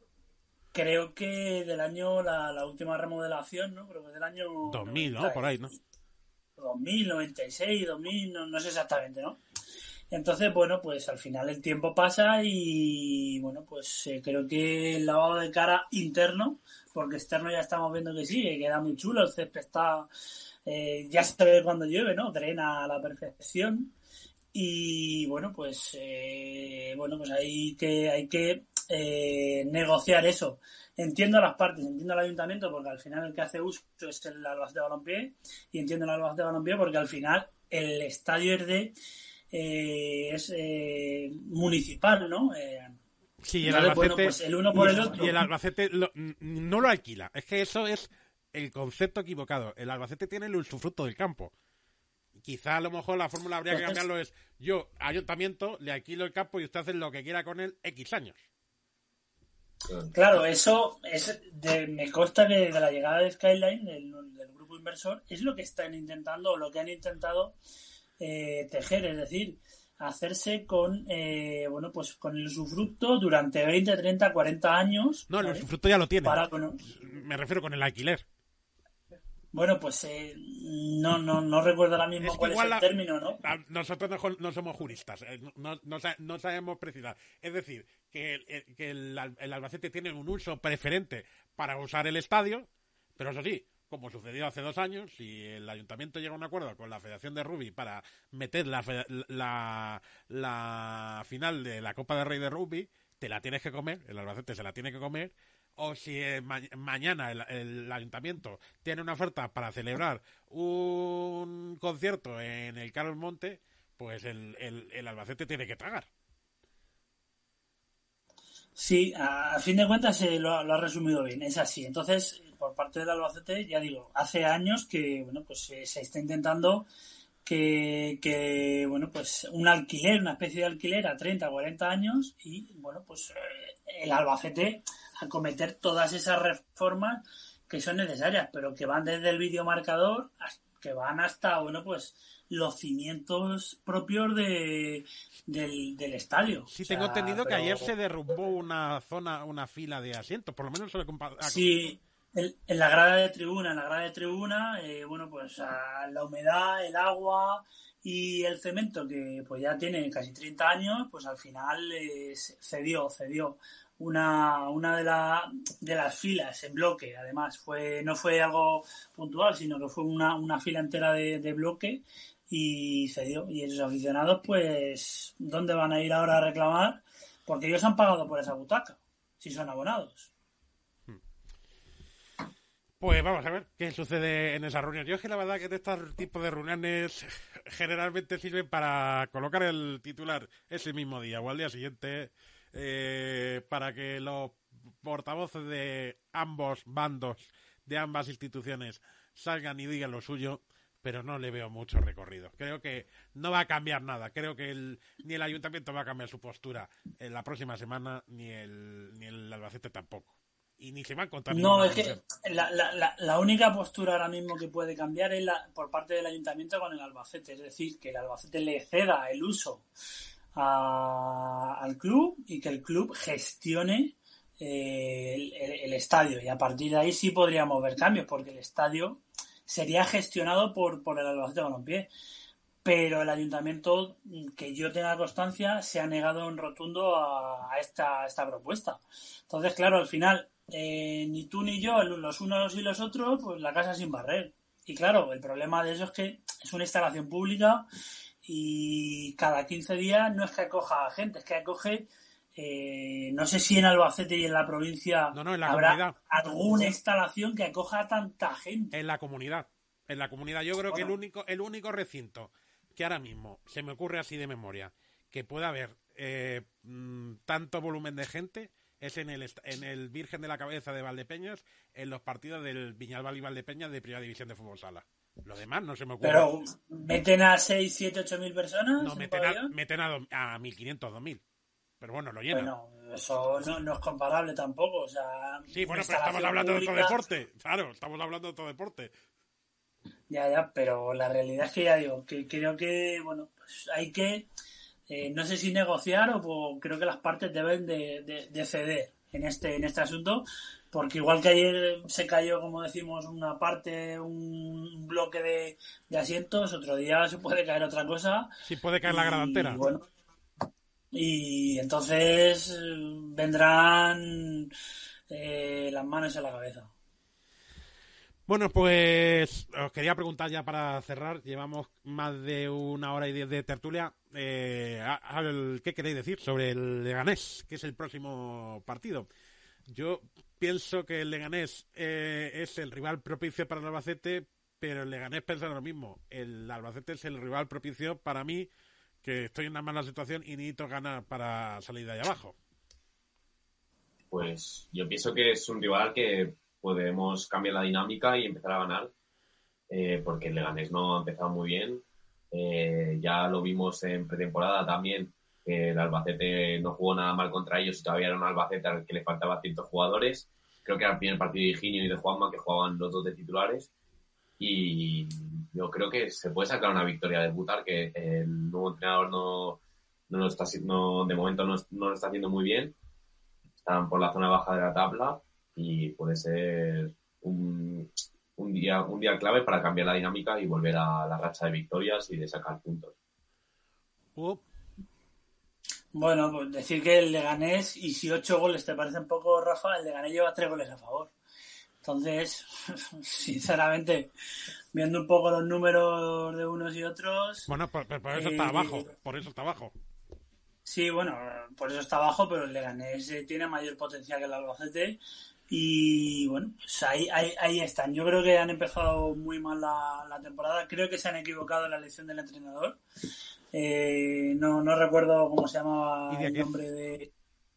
Creo que del año, la, última remodelación, ¿no? Creo que del año... 2000, ¿no? Por ahí, ¿no? 2000, 96, 2000, no, no sé exactamente, ¿no? Entonces, bueno, pues al final el tiempo pasa y, bueno, pues eh, creo que el lavado de cara interno porque externo ya estamos viendo que sí, que queda muy chulo, el césped está, eh, ya se ve cuando llueve, ¿no? Drena a la perfección. Y bueno, pues eh, bueno, pues hay que, hay que eh, negociar eso. Entiendo las partes, entiendo el ayuntamiento porque al final el que hace uso es el Albacete de Balompié y entiendo el Albacete de Balompié porque al final el estadio es de es municipal, ¿no? Sí, el Albacete, pues el uno por el otro. Y el Albacete no lo alquila. Es que eso es el concepto equivocado. El Albacete tiene el usufructo del campo. Quizá a lo mejor la fórmula habría que cambiarlo es yo, ayuntamiento, le alquilo el campo y usted hace lo que quiera con él X años. Claro, eso es me consta que de la llegada de Skyline, del, grupo inversor, es lo que están intentando o lo que han intentado eh, tejer. Es decir, hacerse con eh, bueno pues con el usufructo durante 20, 30, 40 años. No, el usufructo ya lo tiene. Me refiero con el alquiler. Bueno, pues eh, no, no, no recuerdo ahora mismo cuál es el término, ¿no? Nosotros no, somos juristas, eh, no, no, sabemos precisar. Es decir, que, el, que el, el Albacete tiene un uso preferente para usar el estadio, pero eso sí, como sucedió hace dos años, si el ayuntamiento llega a un acuerdo con la Federación de Rugby para meter la, la, final de la Copa de Rey de Rugby, te la tienes que comer, el Albacete se la tiene que comer, o si eh, mañana el, ayuntamiento tiene una oferta para celebrar un concierto en el Carlos Monte, pues el, el, Albacete tiene que tragar. Sí, a, fin de cuentas eh, lo, ha resumido bien, es así. Entonces, por parte del Albacete, ya digo, hace años que bueno pues se, está intentando que, bueno pues un alquiler, una especie de alquiler a 30 o 40 años y bueno pues eh, el Albacete acometer todas esas reformas que son necesarias, pero que van desde el videomarcador que van hasta bueno pues los cimientos propios de, del, estadio. Sí, tengo entendido que ayer se derrumbó una zona, una fila de asientos, por lo menos se le Sí, en la grada de tribuna, en la grada de tribuna, eh, bueno, pues la humedad, el agua y el cemento, que pues ya tiene casi 30 años, pues al final eh, cedió, cedió. Una, una de, la, de las filas en bloque, además, fue no fue algo puntual, sino que fue una, una fila entera de, de bloque y cedió. Y esos aficionados, pues, ¿dónde van a ir ahora a reclamar? Porque ellos han pagado por esa butaca, si son abonados. Pues vamos a ver qué sucede en esa reunión. Yo es que la verdad que de estos tipos de reuniones generalmente sirven para colocar el titular ese mismo día o al día siguiente eh, para que los portavoces de ambos bandos, de ambas instituciones, salgan y digan lo suyo, pero no le veo mucho recorrido. Creo que no va a cambiar nada. Creo que ni el ayuntamiento va a cambiar su postura en la próxima semana, ni el, ni el Albacete tampoco y ni se va a contar. No, es que la, la, la, única postura ahora mismo que puede cambiar es la, por parte del ayuntamiento con el Albacete, es decir, que el Albacete le ceda el uso al club y que el club gestione eh, el, estadio y a partir de ahí sí podríamos ver cambios porque el estadio sería gestionado por, por el Albacete Balompié pero el ayuntamiento, que yo tenga constancia, se ha negado en rotundo a, a esta, a esta propuesta. Entonces, claro, al final, eh, ni tú ni yo, los unos y los otros, pues la casa sin barrer. Y claro, el problema de eso es que es una instalación pública y cada 15 días no es que acoja a gente, es que acoge eh, no sé si en Albacete y en la provincia habrá alguna instalación que acoja a tanta gente. En la comunidad. En la comunidad. Yo creo que el único, el único recinto que ahora mismo se me ocurre así de memoria que pueda haber eh, mm, tanto volumen de gente es en el, en el Virgen de la Cabeza de Valdepeñas, en los partidos del Viñalbal y Valdepeñas de Primera División de Fútbol Sala. Lo demás no se me ocurre. Pero, ¿meten a 6, 7, 8 mil personas? No, meten a, meten a, a 1.500, 2.000. Pero bueno, lo llenan. Bueno, eso no, es comparable tampoco. O sea, sí, bueno, pero estamos hablando de otro deporte. Claro, estamos hablando de otro deporte. Ya, ya, pero la realidad es que ya digo, que creo que, bueno, pues hay que eh, no sé si negociar o creo que las partes deben de, ceder en este, en este asunto, porque igual que ayer se cayó, como decimos, una parte, un bloque de, asientos, otro día se puede caer otra cosa. Sí, puede caer la gran Bueno, y entonces vendrán eh, las manos en la cabeza. Bueno, pues os quería preguntar ya para cerrar. Llevamos más de una hora y diez de tertulia. Eh, ¿Qué queréis decir sobre el Leganés, que es el próximo partido? Yo pienso que el Leganés eh, es el rival propicio para el Albacete, pero el Leganés piensa lo mismo. El Albacete es el rival propicio para mí, que estoy en una mala situación y necesito ganar para salir de ahí abajo. Pues yo pienso que es un rival que podemos cambiar la dinámica y empezar a ganar, eh, porque el Leganés no ha empezado muy bien. Eh, ya lo vimos en pretemporada también, que el Albacete no jugó nada mal contra ellos y todavía era un Albacete al que le faltaba cientos jugadores. Creo que era el primer partido de Higinio y de Juanma que jugaban los dos de titulares. Y yo creo que se puede sacar una victoria de Butar, que el nuevo entrenador no, no lo está no, de momento no, no lo está haciendo muy bien. Están por la zona baja de la tabla y puede ser un, un, día, un día clave para cambiar la dinámica y volver a la racha de victorias y de sacar puntos. Bueno, pues decir que el Leganés, y si ocho goles te parecen poco, Rafa, el Leganés lleva tres goles a favor. Entonces, sinceramente, viendo un poco los números de unos y otros. Bueno, por, eso está eh, abajo. Por eso está abajo. Sí, bueno, por eso está abajo, pero el Leganés eh, tiene mayor potencial que el Albacete y bueno, pues ahí, ahí, están. Yo creo que han empezado muy mal la, temporada. Creo que se han equivocado en la elección del entrenador. Eh, no, no recuerdo cómo se llamaba el nombre de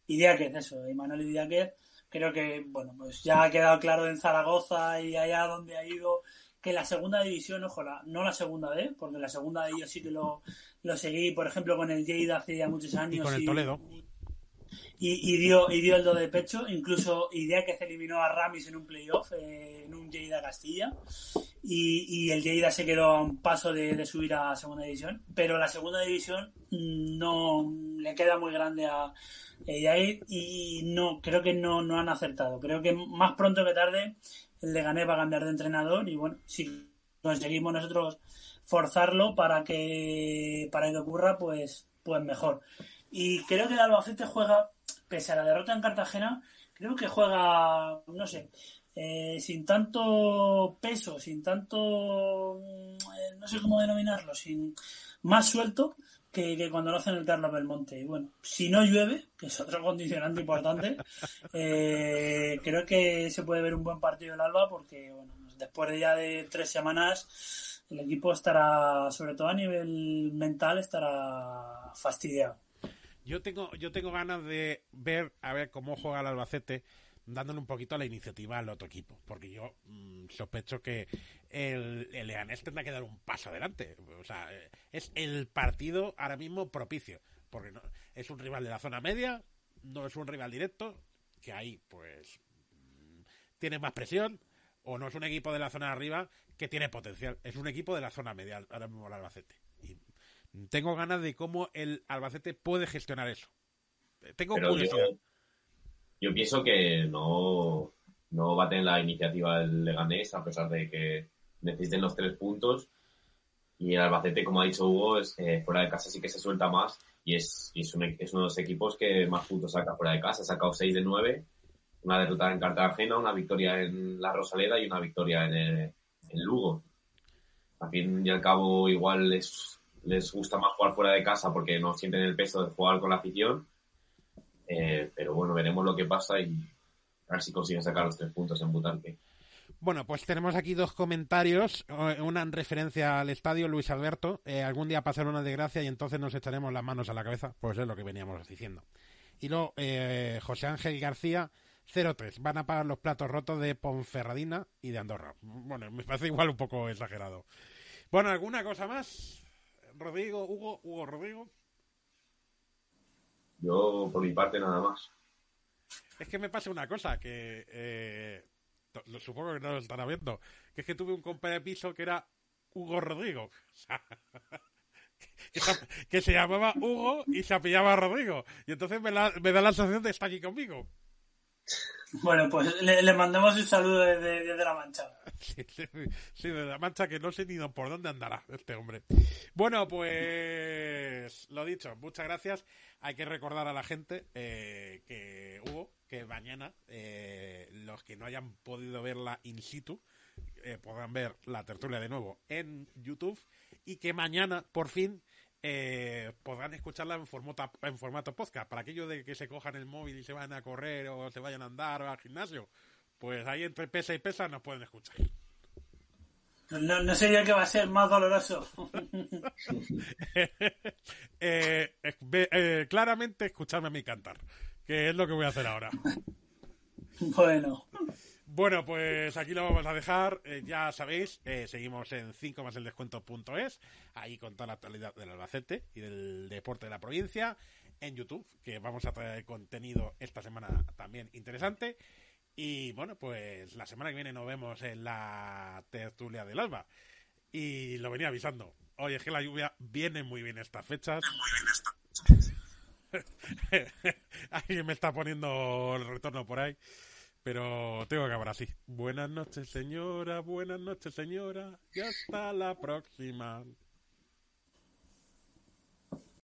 Idiáquez, eso, Emanuel Idiáquez. Creo que, bueno, pues ya ha quedado claro en Zaragoza y allá donde ha ido que la segunda división, ojo, no la segunda D, porque la segunda D yo sí que lo, lo seguí, por ejemplo, con el Lleida hace ya muchos años. Y con el Toledo y, dio, y dio el do de pecho. Incluso idea que se eliminó a Ramis en un playoff, eh, en un Lleida Castilla. Y, el Lleida se quedó a un paso de, subir a segunda división. Pero la segunda división no le queda muy grande a Yair y no creo que no, no han acertado. Creo que más pronto que tarde el Leganés va a cambiar de entrenador y bueno, si conseguimos nosotros forzarlo para que para que ocurra, pues pues mejor. Y creo que el Albacete juega, pese a la derrota en Cartagena, creo que juega, no sé, eh, sin tanto peso, sin tanto, eh, no sé cómo denominarlo, sin más suelto que, cuando lo hacen el Carlos Belmonte. Y bueno, si no llueve, que es otro condicionante importante, eh, creo que se puede ver un buen partido del Alba porque, bueno, después de ya de tres semanas, el equipo estará, sobre todo a nivel mental, estará fastidiado. Yo tengo, yo tengo ganas de ver a ver cómo juega el Albacete, dándole un poquito a la iniciativa al otro equipo, porque yo mm, sospecho que el, el, tendrá que dar un paso adelante. O sea, es el partido ahora mismo propicio, porque no, es un rival de la zona media, no es un rival directo, que ahí pues mm, tiene más presión, o no es un equipo de la zona de arriba que tiene potencial, es un equipo de la zona media ahora mismo el Albacete. Tengo ganas de cómo el Albacete puede gestionar eso. Tengo curiosidad. Yo, pienso que no, no va a tener la iniciativa el Leganés, a pesar de que necesiten los tres puntos. Y el Albacete, como ha dicho Hugo, es, eh, fuera de casa sí que se suelta más y es, es, uno de los equipos que más puntos saca fuera de casa. Ha sacado 6 de 9, una derrota en Cartagena, una victoria en La Rosaleda y una victoria en, en Lugo. Al fin y al cabo, igual es les gusta más jugar fuera de casa porque no sienten el peso de jugar con la afición. Eh, pero bueno, veremos lo que pasa y a ver si consiguen sacar los tres puntos en Butanque. Bueno, pues tenemos aquí dos comentarios. eh, Una en referencia al estadio, Luis Alberto. Eh, algún día pasará una desgracia y entonces nos echaremos las manos a la cabeza. Pues es lo que veníamos diciendo. Y luego, eh, José Ángel García, 03. Van a pagar los platos rotos de Ponferradina y de Andorra. Bueno, me parece igual un poco exagerado. Bueno, ¿alguna cosa más? Rodrigo, Hugo, Hugo Rodrigo. Yo, por mi parte, nada más. Es que me pasa una cosa que eh, lo supongo que no lo estará viendo, que es que tuve un compa de piso que era Hugo Rodrigo. Que, se, que se llamaba Hugo y se apellaba Rodrigo. Y entonces me, la- me da la sensación de estar aquí conmigo. Bueno, pues le, le mandamos un saludo desde, desde La Mancha. Sí, de la mancha que no sé ni por dónde andará este hombre. Bueno, pues lo dicho, muchas gracias. Hay que recordar a la gente eh, que Hugo, que mañana eh, los que no hayan podido verla in situ eh, podrán ver la tertulia de nuevo en YouTube y que mañana por fin eh, podrán escucharla en formato, en formato podcast. Para aquellos de que se cojan el móvil y se vayan a correr o se vayan a andar o al gimnasio, pues ahí entre pesa y pesa nos pueden escuchar. No, no sería que va a ser más doloroso. Eh, eh, eh, claramente escucharme a mí cantar, que es lo que voy a hacer ahora. bueno, Bueno, pues aquí lo vamos a dejar. Eh, ya sabéis, eh, seguimos en 5 más el descuento.es, ahí con toda la actualidad del Albacete y del deporte de la provincia, en YouTube, que vamos a traer contenido esta semana también interesante. Y bueno, pues la semana que viene nos vemos en la tertulia del Alba. Y lo venía avisando. Oye, es que la lluvia viene muy bien estas fechas. Alguien me está poniendo el retorno por ahí. Pero tengo que acabar así. Buenas noches, señora. Buenas noches, señora. Y hasta la próxima.